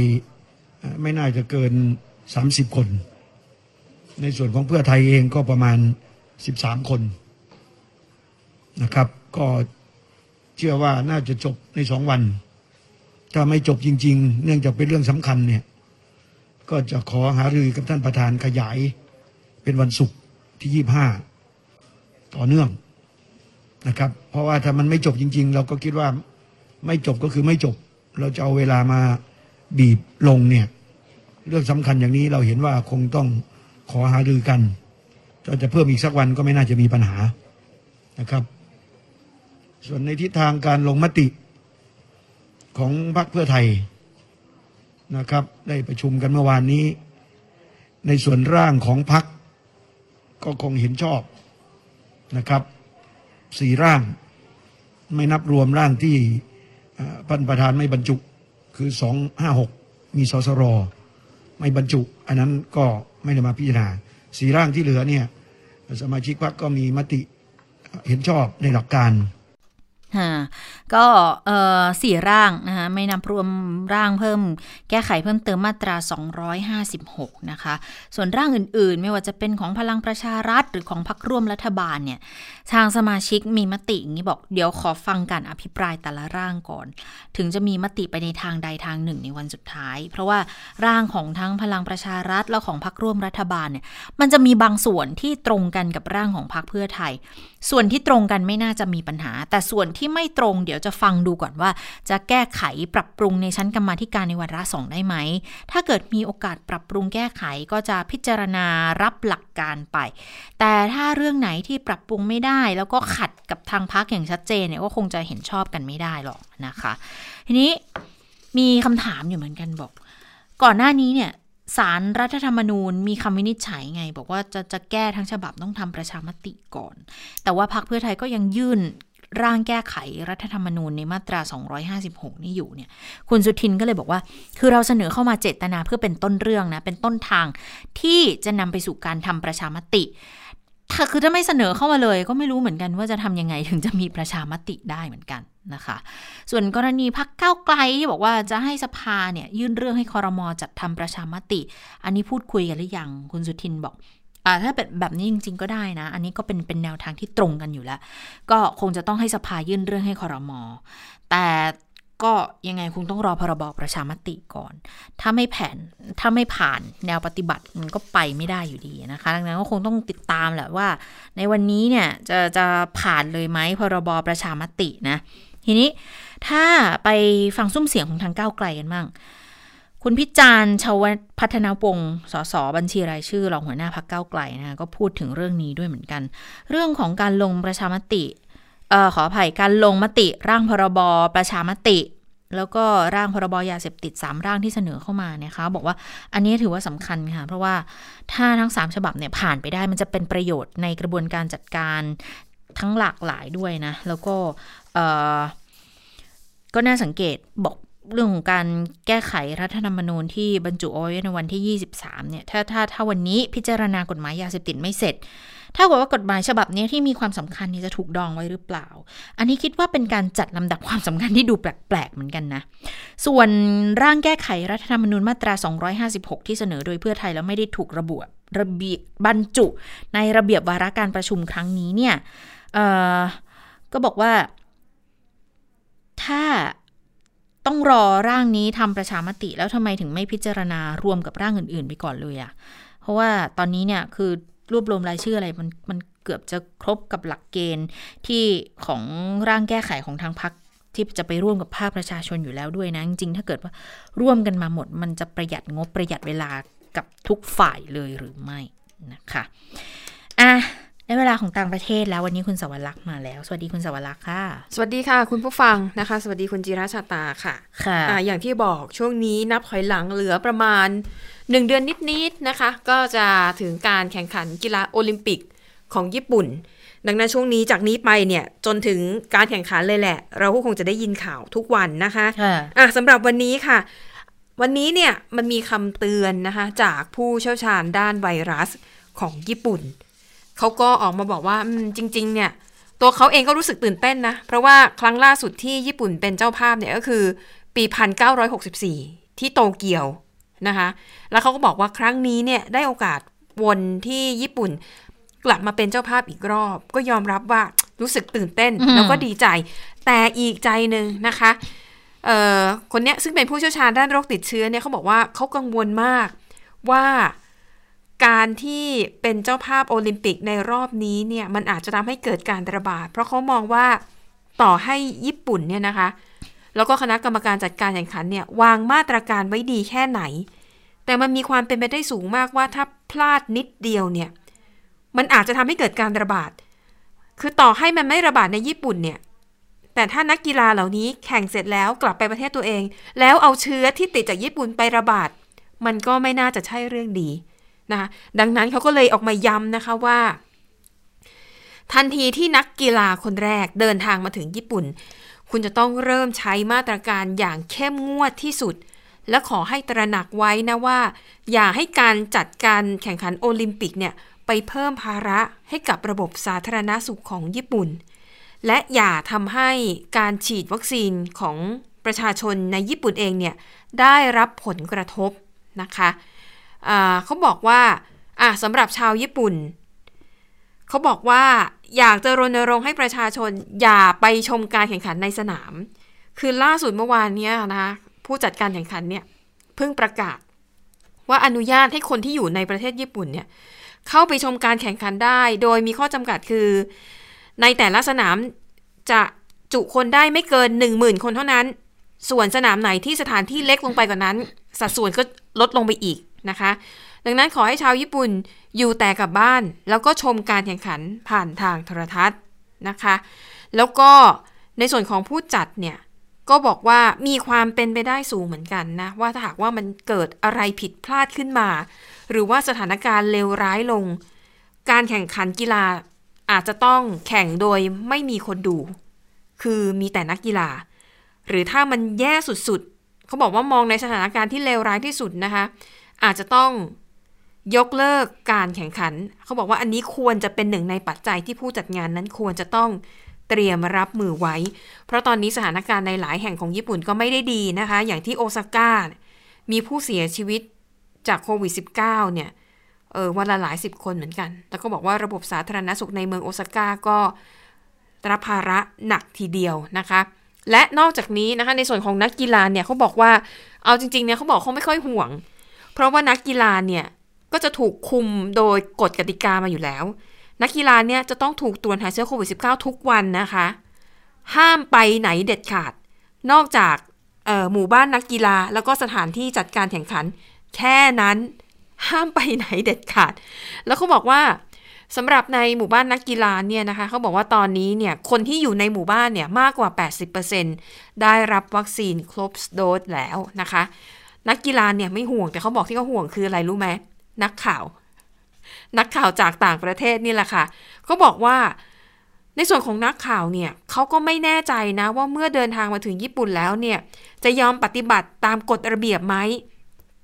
ไม่น่าจะเกิน 30 คน ในส่วนของเพื่อไทยเองก็ประมาณ 13 คนนะครับ ก็ เชื่อว่าน่าจะจบในสองวัน ถ้าไม่จบจริง ๆ เนื่องจากเป็นเรื่องสำคัญเนี่ย ก็จะขอหารือกับท่านประธานขยาย เป็นวันศุกร์ที่ยี่ห้าต่อเนื่องนะครับ เพราะว่าถ้ามันไม่จบจริง ๆ เราก็คิดว่าไม่จบก็คือไม่จบ เราจะเอาเวลามาบีบลงเนี่ย เรื่องสำคัญอย่างนี้เราเห็นว่าคงต้องขอหารือกันจะจะเพิ่มอีกสักวันก็ไม่น่าจะมีปัญหานะครับ ส่วนในทิศทางการลงมติของพรรคเพื่อไทยนะครับ ได้ประชุมกันเมื่อวานนี้ ในส่วนร่างของพรรคก็คงเห็นชอบนะครับสี่ร่าง ไม่นับรวมร่างที่พันประธานไม่บรรจุคือสองห้าหกมีสสรไม่บรรจุ อันนั้นก็ไม่ได้มาพิจารณาสี่ร่างที่เหลือเนี่ยสมาชิกพรรคก็มีมติเห็นชอบในหลักการ ก็สี่ร่างนะคะไม่นับรวมร่างเพิ่ม แก้ไขเพิ่มเติมมาตรา 256 นะคะ ส่วนร่างอื่นๆ ไม่ว่าจะเป็นของพลังประชารัฐ หรือของพรรคร่วมรัฐบาลเนี่ยทางสมาชิกมีมติอย่างนี้บอกเดี๋ยวขอฟังการอภิปรายแต่ละร่างก่อน ถึงจะมีมติไปในทางใดทางหนึ่งในวันสุดท้าย เพราะว่าร่างของทั้งพลังประชารัฐและของพรรคร่วมรัฐบาลเนี่ยมันจะมีบางส่วนที่ตรงกันกับร่างของพรรคเพื่อไทย ส่วนที่ตรงกันไม่น่าจะมีปัญหา แต่ส่วนที่ไม่ตรง เดี๋ยวจะฟังดูก่อนว่า จะแก้ไขปรับปรุงในชั้นกรรมาธิการในวาระสองได้ไหม ถ้าเกิดมีโอกาสปรับปรุงแก้ไขก็จะพิจารณารับหลักการไป แต่ถ้าเรื่องไหนที่ปรับปรุงไม่ได้ แล้วก็ขัดกับทางพักอย่างชัดเจนเนี่ยก็คงจะเห็นชอบกันไม่ได้หรอกนะคะ ทีนี้มีคำถามอยู่เหมือนกันบอก ก่อนหน้านี้เนี่ยสารรัฐธรรมนูญมีคำวินิจฉัยไง บอกว่าจะจะแก้ทั้งฉบับต้องทำประชามติก่อน แต่ว่าพรรคเพื่อไทยก็ยังยื่น ร่างแก้ไขรัฐธรรมนูญในมาตรา 256 นี่อยู่เนี่ย คุณสุทินก็เลยบอกว่า คือเราเสนอเข้ามาเจตนาเพื่อเป็นต้นเรื่องนะ เป็นต้นทางที่จะนำไปสู่การทำประชามติ ถ้าคือถ้าไม่เสนอเข้ามาเลย ก็ไม่รู้เหมือนกันว่าจะทำยังไงถึงจะมีประชามติได้เหมือนกันนะคะ ส่วนกรณีพักเก้าไกลที่บอกว่าจะให้สภาเนี่ยยื่นเรื่องให้คอรมอจัดทำประชามติ อันนี้พูดคุยกันหรือยัง คุณสุทินบอก อ่าถ้าเป็นแบบนี้จริง ๆ ก็ได้นะ อันนี้ก็เป็นเป็นแนวทางที่ตรงกันอยู่แล้ว ก็คงจะต้องให้สภายื่นเรื่องให้คอรมอแต่ก็ยังไงคงต้องรอพรบประชามติก่อน ถ้าไม่แผนถ้าไม่ผ่านแนวปฏิบัติมันก็ไปไม่ได้อยู่ดีนะคะ ดังนั้นก็คงต้องติดตามแหละว่า ในวันนี้เนี่ยจะจะผ่านเลยไหมพรบประชามตินะ ทีนี้ถ้าไปฟังซุ้มเสียงของทางก้าวไกลกันบ้าง คุณพิจารณ์ชาวพัฒนาวงสสบัญชีรายชื่อรองหัวหน้าพักเก้าไกลนะก็พูดถึงเรื่องนี้ด้วยเหมือนกัน เรื่องของการลงประชามติออขออภัยการลงมติร่างพรบประชามติ แล้วก็ร่างพรบยาเสพติด 3 ร่างที่เสนอเข้ามาเนี่ยคะบอกว่าอันนี้ถือว่าสำคัญค่ะ เพราะว่าถ้าทั้ง 3 ฉบับเนี่ยผ่านไปได้มันจะเป็นประโยชน์ในกระบวนการจัดการทั้งหลากหลายด้วยนะ แล้วก็ก็น่าสังเกตบอก เรื่องของการแก้ไขรัฐธรรมนูญที่บรรจุเอาไว้ในวันที่ 23 เนี่ย ถ้าถ้าถ้าวันนี้พิจารณากฎหมายยาเสพติดไม่เสร็จ ถ้ากับว่ากฎหมายฉบับนี้ที่มีความสำคัญนี่จะถูกดองไว้หรือเปล่า อันนี้คิดว่าเป็นการจัดลำดับความสำคัญที่ดูแปลกๆเหมือนกันนะ ส่วนร่างแก้ไขรัฐธรรมนูญมาตรา 256 ที่เสนอโดยเพื่อไทยแล้วไม่ได้ถูกระบุระเบียบบรรจุ ในระเบียบวาระการประชุมครั้งนี้เนี่ยก็บอกว่าถ้า ต้องรอร่างนี้ทำประชามติแล้วทำไมถึงไม่พิจารณารวมกับร่างอื่น ๆ ไปก่อนเลยอะ่ะ เพราะว่าตอนนี้เนี่ยคือรวบรวมรายชื่ออะไรมันมันเกือบจะครบกับหลักเกณฑ์ที่ของร่างแก้ไขของทางพักที่จะไปร่วมกับภาคประชาชนอยู่แล้วด้วยนะ จริงๆ ถ้าเกิดว่าร่วมกันมาหมด มันจะประหยัดงบประหยัดเวลากับทุกฝ่ายเลยหรือไม่นะคะ อะ ได้เวลาของต่างประเทศแล้ววันนี้คุณสวรักษ์มาแล้ว สวัสดีคุณสวรักษ์ค่ะ สวัสดีค่ะ คุณผู้ฟังนะคะ สวัสดีคุณจิราชาตาค่ะค่ะอ่าอย่างที่บอกช่วงนี้นับถอยหลังเหลือประมาณ 1 เดือนนิดๆนะคะ ก็จะถึงการแข่งขันกีฬาโอลิมปิกของญี่ปุ่น ดังนั้นช่วงนี้จากนี้ไปเนี่ยจนถึงการแข่งขันเลยแหละ เราก็คงจะได้ยินข่าวทุกวันนะคะค่ะอะสำหรับวันนี้ค่ะ วันนี้เนี่ยมันมีคำเตือนนะคะจากผู้เชี่ยวชาญด้านไวรัสของญี่ปุ่น เขาก็ออกมาบอกว่าอืมจริง ๆ เนี่ย ตัวเขาเองก็รู้สึกตื่นเต้นนะ เพราะว่าครั้งล่าสุดที่ญี่ปุ่นเป็นเจ้าภาพเนี่ยก็คือ ปี 1964 ที่โตเกียวนะคะ แล้วเขาก็บอกว่าครั้งนี้เนี่ยได้โอกาสวนที่ญี่ปุ่นกลับมาเป็นเจ้าภาพอีกรอบ ก็ยอมรับว่ารู้สึกตื่นเต้นอืมแล้วก็ดีใจ แต่อีกใจหนึ่งนะคะเอ่อคนเนี้ยซึ่งเป็นผู้เชี่ยวชาญด้านโรคติดเชื้อเนี่ยเขาบอกว่าเขากังวลมากว่า การที่เป็นเจ้าภาพโอลิมปิกในรอบนี้เนี่ยมันอาจจะทำให้เกิดการระบาด เพราะเขามองว่าต่อให้ญี่ปุ่นเนี่ยนะคะ แล้วก็คณะกรรมการจัดการแข่งขันเนี่ยวางมาตรการไว้ดีแค่ไหน แต่มันมีความเป็นไปได้สูงมากว่าถ้าพลาดนิดเดียวเนี่ยมันอาจจะทำให้เกิดการระบาด คือต่อให้มันไม่ระบาดในญี่ปุ่นเนี่ยแต่ถ้านักกีฬาเหล่านี้แข่งเสร็จแล้วกลับไปประเทศตัวเอง แล้วเอาเชื้อที่ติดจากญี่ปุ่นไประบาด มันก็ไม่น่าจะใช่เรื่องดี นะคะดังนั้นเขาก็เลยออกมาย้ำนะคะว่า ทันทีที่นักกีฬาคนแรกเดินทางมาถึงญี่ปุ่น คุณจะต้องเริ่มใช้มาตรการอย่างเข้มงวดที่สุด และขอให้ตระหนักไว้นะว่า อย่าให้การจัดการแข่งขันโอลิมปิกเนี่ยไปเพิ่มภาระให้กับระบบสาธารณาสุขของญี่ปุ่น และอย่าทำให้การฉีดวัคซีนของประชาชนในญี่ปุ่นเองเนี่ยได้รับผลกระทบนะคะ เขาบอกว่าอะสำหรับชาวญี่ปุ่น เขาบอกว่าอยากจะรณรงค์ให้ประชาชนอย่าไปชมการแข่งขันในสนาม คือล่าสุดเมื่อวานเนี้ยนะคะผู้จัดการแข่งขันเนี่ยเพิ่งประกาศ ว่าอนุญาตให้คนที่อยู่ในประเทศญี่ปุ่นเนี่ยเข้าไปชมการแข่งขันได้ โดยมีข้อจำกัดคือ ในแต่ละสนามจะจุคนได้ไม่เกิน 1 0,000 คนเท่านั้น ส่วนสนามไหนที่สถานที่เล็กลงไปกว่านั้น สัดส่วนก็ลดลงไปอีก นะคะ ดังนั้นขอให้ชาวญี่ปุ่นอยู่แต่กับบ้าน แล้วก็ชมการแข่งขันผ่านทางโทรทัศน์นะคะ แล้วก็ในส่วนของผู้จัดเนี่ยก็บอกว่ามีความเป็นไปได้สูงเหมือนกันนะ ว่าถ้าหากว่ามันเกิดอะไรผิดพลาดขึ้นมา หรือว่าสถานการณ์เลวร้ายลง การแข่งขันกีฬาอาจจะต้องแข่งโดยไม่มีคนดู คือมีแต่นักกีฬา หรือถ้ามันแย่สุดๆ เขาบอกว่ามองในสถานการณ์ที่เลวร้ายที่สุดนะคะ อาจจะต้องยกเลิกการแข่งขัน เขาบอกว่าอันนี้ควรจะเป็นหนึ่งในปัจจัยที่ผู้จัดงานนั้นควรจะต้องเตรียมรับมือไว้ เพราะตอนนี้สถานการณ์ในหลายแห่งของญี่ปุ่นก็ไม่ได้ดีนะคะ อย่างที่โอซาก้า มีผู้เสียชีวิตจากโควิด -19 เนี่ย เออวันละหลายสิบคนเหมือนกัน แล้วก็บอกว่าระบบสาธารณสุขในเมืองโอซาก้าก็รับภาระหนักทีเดียวนะคะ และนอกจากนี้นะคะในส่วนของนักกีฬาเนี่ยเขาบอกว่า เอาจริงๆเนี่ยเขาบอกเขาไม่ค่อยห่วง ราะว่านักกีฬาเนี่ยก็จะถูกคุมโดยกฎกติกามาอยู่แล้ว นักกีฬาเนี่ยจะต้องถูกตรวจหาเชื้อโควิด -19 ทุกวันนะคะ ห้ามไปไหนเด็ดขาด นอกจากหมู่บ้านนักกีฬา แล้วก็สถานที่จัดการแข่งขัน แค่นั้นห้ามไปไหนเด็ดขาด แล้วเขาบอกว่าสำหรับในหมู่บ้านนักกีฬาเนี่ยนะคะเขาบอกว่าตอนนี้เนี่ยคนที่อยู่ในหมู่บ้านเนี่ยมากกว่า 80%ได้รับวัคซีนครบโดสแล้วนะคะ นักกีฬาเนี่ยไม่ห่วงแต่เขาบอกที่เขาห่วงคืออะไรรู้ไหมนักข่าว นักข่าวจากต่างประเทศนี่แหละค่ะเขาบอกว่าในส่วนของนักข่าวเนี่ยเขาก็ไม่แน่ใจนะว่าเมื่อเดินทางมาถึงญี่ปุ่นแล้วเนี่ยจะยอมปฏิบัติตามกฎระเบียบไหม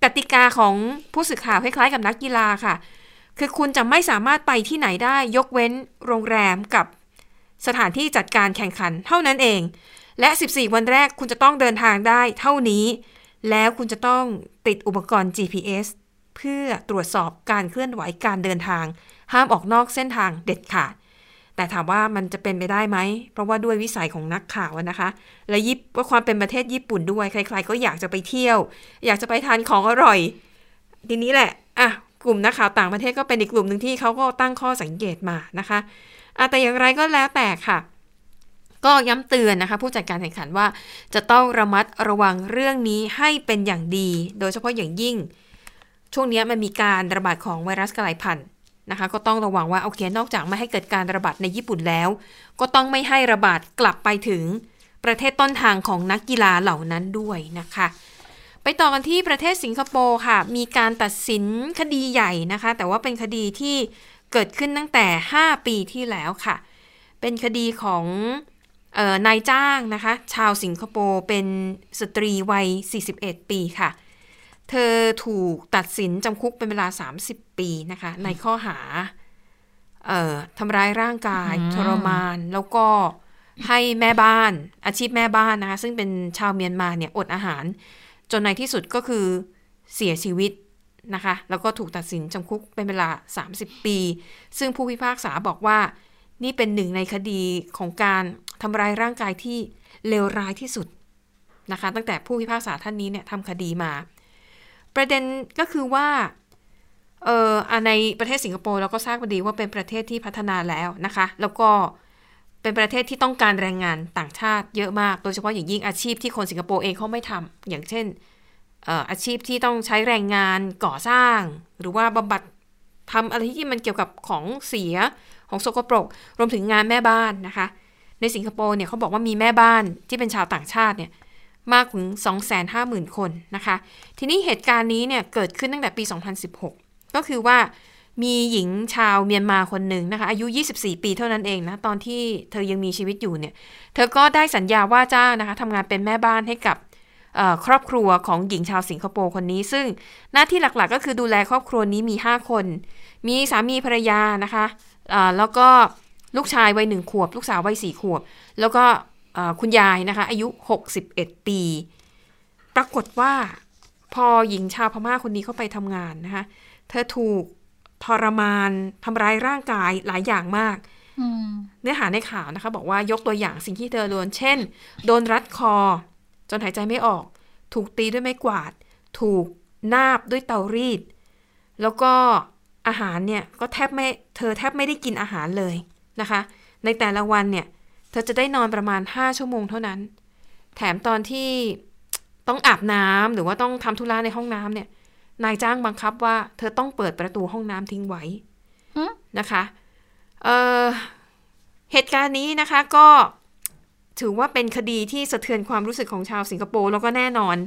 กติกาของผู้สื่อข่าวคล้ายๆกับนักกีฬาค่ะ คือคุณจะไม่สามารถไปที่ไหนได้ยกเว้นโรงแรมกับสถานที่จัดการแข่งขันเท่านั้นเอง และ 14 วันแรกคุณจะต้องเดินทางได้เท่านี้ แล้วคุณจะต้องติดอุปกรณ์ GPS เพื่อตรวจสอบการเคลื่อนไหวการเดินทาง ห้ามออกนอกเส้นทางเด็ดขาด แต่ถามว่ามันจะเป็นไปได้ไหม เพราะว่าด้วยวิสัยของนักข่าวนะคะ และยิบว่าความเป็นประเทศญี่ปุ่นด้วย ใคร ๆ ก็อยากจะไปเที่ยว อยากจะไปทานของอร่อย ทีนี้แหละ อะ กลุ่มนักข่าวต่างประเทศก็เป็นอีกกลุ่มหนึ่งที่เขาก็ตั้งข้อสังเกตมานะคะอะแต่อย่างไรก็แล้วแต่ค่ะ ก็ย้ำเตือนนะคะผู้จัดการแข่งขันว่า จะต้องระมัดระวังเรื่องนี้ให้เป็นอย่างดี โดยเฉพาะอย่างยิ่ง ช่วงนี้มันมีการระบาดของไวรัสกลายพันธุ์นะคะ ก็ต้องระวังว่าโอเคนอกจากไม่ให้เกิดการระบาดในญี่ปุ่นแล้ว ก็ต้องไม่ให้ระบาดกลับไปถึงประเทศต้นทางของนักกีฬาเหล่านั้นด้วยนะคะไปต่อกันที่ประเทศสิงคโปร์ค่ะ มีการตัดสินคดีใหญ่นะคะ แต่ว่าเป็นคดีที่เกิดขึ้นตั้งแต่ 5 ปีที่แล้วค่ะ เป็นคดีของ นายจ้างนะคะ ชาวสิงคโปร์เป็นสตรีวัย 41 ปีค่ะ เธอถูกตัดสินจำคุกเป็นเวลา 30 ปีนะคะ ในข้อหาเอ่อทำร้ายร่างกายอืมทรมาน แล้วก็ให้แม่บ้านอาชีพแม่บ้านนะคะ ซึ่งเป็นชาวเมียนมาเนี่ยอดอาหาร จนในที่สุดก็คือเสียชีวิตนะคะ แล้วก็ถูกตัดสินจำคุกเป็นเวลา 30 ปี ซึ่งผู้พิพากษาบอกว่านี่เป็นหนึ่งในคดีของการ ทำร้ายร่างกายที่เลวร้ายที่สุดนะคะ ตั้งแต่ผู้พิพากษาท่านนี้เนี่ยทำคดีมา ประเด็นก็คือว่าเอออะในประเทศสิงคโปร์เราก็ทราบดีว่าเป็นประเทศที่พัฒนาแล้วนะคะ แล้วก็เป็นประเทศที่ต้องการแรงงานต่างชาติเยอะมาก โดยเฉพาะอย่างยิ่งอาชีพที่คนสิงคโปร์เองเขาไม่ทำอย่างเช่นอาชีพที่ต้องใช้แรงงานก่อสร้าง หรือว่าบำบัดทำอะไรที่มันเกี่ยวกับของเสียของสกปรก รวมถึงงานแม่บ้านนะคะ ในสิงคโปร์เนี่ยเขาบอกว่ามีแม่บ้านที่เป็นชาวต่างชาติเนี่ยมากถึง 250,000 คนนะคะ ทีนี้เหตุการณ์นี้เนี่ยเกิดขึ้นตั้งแต่ปี 2016 ก็คือว่ามีหญิงชาวเมียนมาคนหนึ่งนะคะ อายุ 24 ปีเท่านั้นเองนะ ตอนที่เธอยังมีชีวิตอยู่เนี่ย เธอก็ได้สัญญาว่าจ้างนะคะทำงานเป็นแม่บ้านให้กับครอบครัวของหญิงชาวสิงคโปร์คนนี้ ซึ่งหน้าที่หลักๆ ก็คือดูแลครอบครัวนี้มี 5 คน มีสามีภรรยานะคะแล้วก็ ลูกชายวัยหนึ่งขวบ ลูกสาววัยสี่ขวบ แล้วก็เอ่อคุณยายนะคะ อายุ 61 ปี ปรากฏว่าพอหญิงชาวพม่าคนนี้เข้าไปทำงานนะคะ เธอถูกทรมานทำร้ายร่างกายหลายอย่างมากอืมเนื้อหาในข่าวนะคะ บอกว่ายกตัวอย่างสิ่งที่เธอโดนเช่น โดนรัดคอ จนหายใจไม่ออก ถูกตีด้วยไม้กวาด ถูกนาบด้วยเตารีด แล้วก็อาหารเนี่ยก็แทบไม่ เธอแทบไม่ได้กินอาหารเลย นะคะ ในแต่ละวันเนี่ย เธอจะได้นอนประมาณ 5 ชั่วโมงเท่านั้น แถมตอนที่ต้องอาบน้ำหรือว่าต้องทำธุระในห้องน้ำเนี่ย นายจ้างบังคับว่า เธอต้องเปิดประตูห้องน้ำทิ้งไว้หึนะคะเอ่อเหตุการณ์นี้นะคะก็ถือว่าเป็นคดีที่สะเทือนความรู้สึกของชาวสิงคโปร์แล้วก็แน่นอน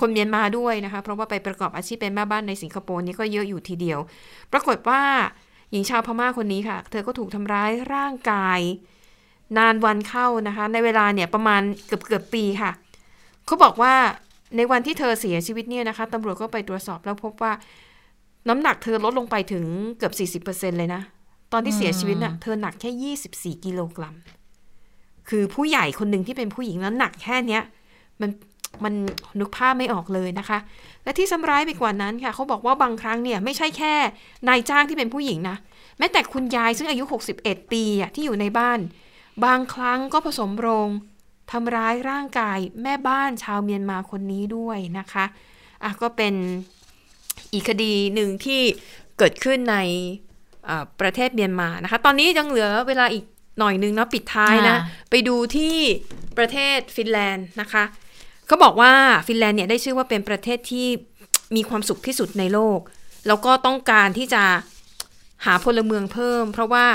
คนเมียนมาด้วยนะคะ เพราะว่าไปประกอบอาชีพเป็นแม่บ้านในสิงคโปร์นี่ก็เยอะอยู่ทีเดียว ปรากฏว่า หญิงชาวพม่าคนนี้ค่ะ เธอก็ถูกทำร้ายร่างกาย นานวันเข้านะคะ ในเวลาเนี่ยประมาณเกือบเกือบปีค่ะ เขาบอกว่าในวันที่เธอเสียชีวิตเนี่ยนะคะตำรวจก็ไปตรวจสอบแล้วพบว่า น้ำหนักเธอลดลงไปถึงเกือบ 40%เลยนะ ตอนที่เสียชีวิตน่ะเธอหนักแค่ 24 กิโลกรัม คือผู้ใหญ่คนหนึ่งที่เป็นผู้หญิงแล้วหนักแค่เนี้ยมันมันนึกภาพไม่ออกเลยนะคะ และที่ซ้ำร้ายไปกว่านั้นค่ะเขาบอกว่าบางครั้งเนี่ยไม่ใช่แค่นายจ้างที่เป็นผู้หญิงนะแม้แต่คุณยายซึ่งอายุ 61 ปีอะที่อยู่ในบ้าน บางครั้งก็ผสมโรงทำร้ายร่างกายแม่บ้านชาวเมียนมาคนนี้ด้วยนะคะอะก็เป็นอีกคดีหนึ่งที่เกิดขึ้นในอ่าประเทศเมียนมานะคะ ตอนนี้ยังเหลือเวลาอีกหน่อยนึงเนาะปิดท้ายนะอ่าไปดูที่ประเทศฟินแลนด์นะคะ เขาบอกว่าฟินแลนด์เนี่ยได้ชื่อว่าเป็นประเทศที่มีความสุขที่สุดในโลก แล้วก็ต้องการที่จะหาพลเมืองเพิ่ม เพราะว่า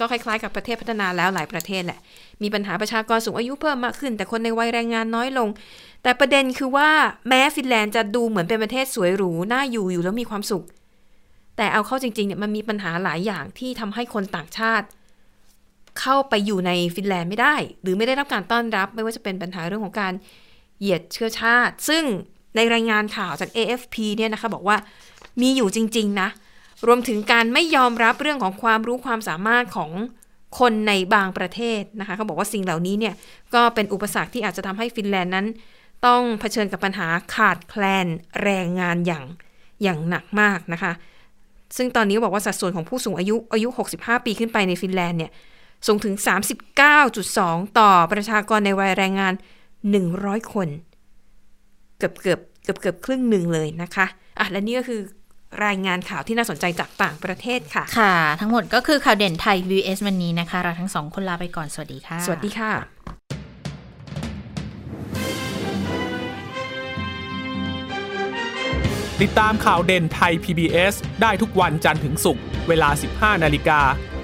ก็คล้ายๆ กับประเทศพัฒนาแล้วหลายประเทศแหละ มีปัญหาประชากรสูงอายุเพิ่มมากขึ้น แต่คนในวัยแรงงานน้อยลง แต่ประเด็นคือว่าแม้ฟินแลนด์จะดูเหมือนเป็นประเทศสวยหรูน่าอยู่อยู่แล้วมีความสุข แต่เอาเข้าจริงๆเนี่ยมันมีปัญหาหลายอย่างที่ทำให้คนต่างชาติ เข้าไปอยู่ในฟินแลนด์ไม่ได้ หรือไม่ได้รับการต้อนรับ ไม่ว่าจะเป็นปัญหาเรื่องของการ เหยียดเชื้อชาติ ซึ่งในรายงานข่าวจาก AFP เนี่ยนะคะบอกว่ามีอยู่จริง ๆ นะ รวมถึงการไม่ยอมรับเรื่องของความรู้ความสามารถของคนในบางประเทศนะคะเขาบอกว่าสิ่งเหล่านี้เนี่ยก็เป็นอุปสรรคที่อาจจะทำให้ฟินแลนด์นั้น ต้องเผชิญกับปัญหาขาดแคลนแรงงานอย่างอย่างหนักมากนะคะ ซึ่งตอนนี้บอกว่าสัดส่วนของผู้สูงอายุอายุ 65 ปีขึ้นไปในฟินแลนด์เนี่ยสูงถึง 39.2 ต่อประชากรในวัยแรงงาน 100 คน เกือบเกือบเกือบเกือบครึ่งหนึ่งเลยนะคะอะและนี่ก็คือรายงานข่าวที่น่าสนใจจากต่างประเทศค่ะ ค่ะ ทั้งหมดก็คือข่าวเด่นไทย VS วันนี้นะคะ เราทั้งสองคนลาไปก่อน สวัสดีค่ะ สวัสดีค่ะ ติดตามข่าวเด่นไทย PBS ได้ทุกวันจันทร์ถึงศุกร์เวลา 15 นาฬิกา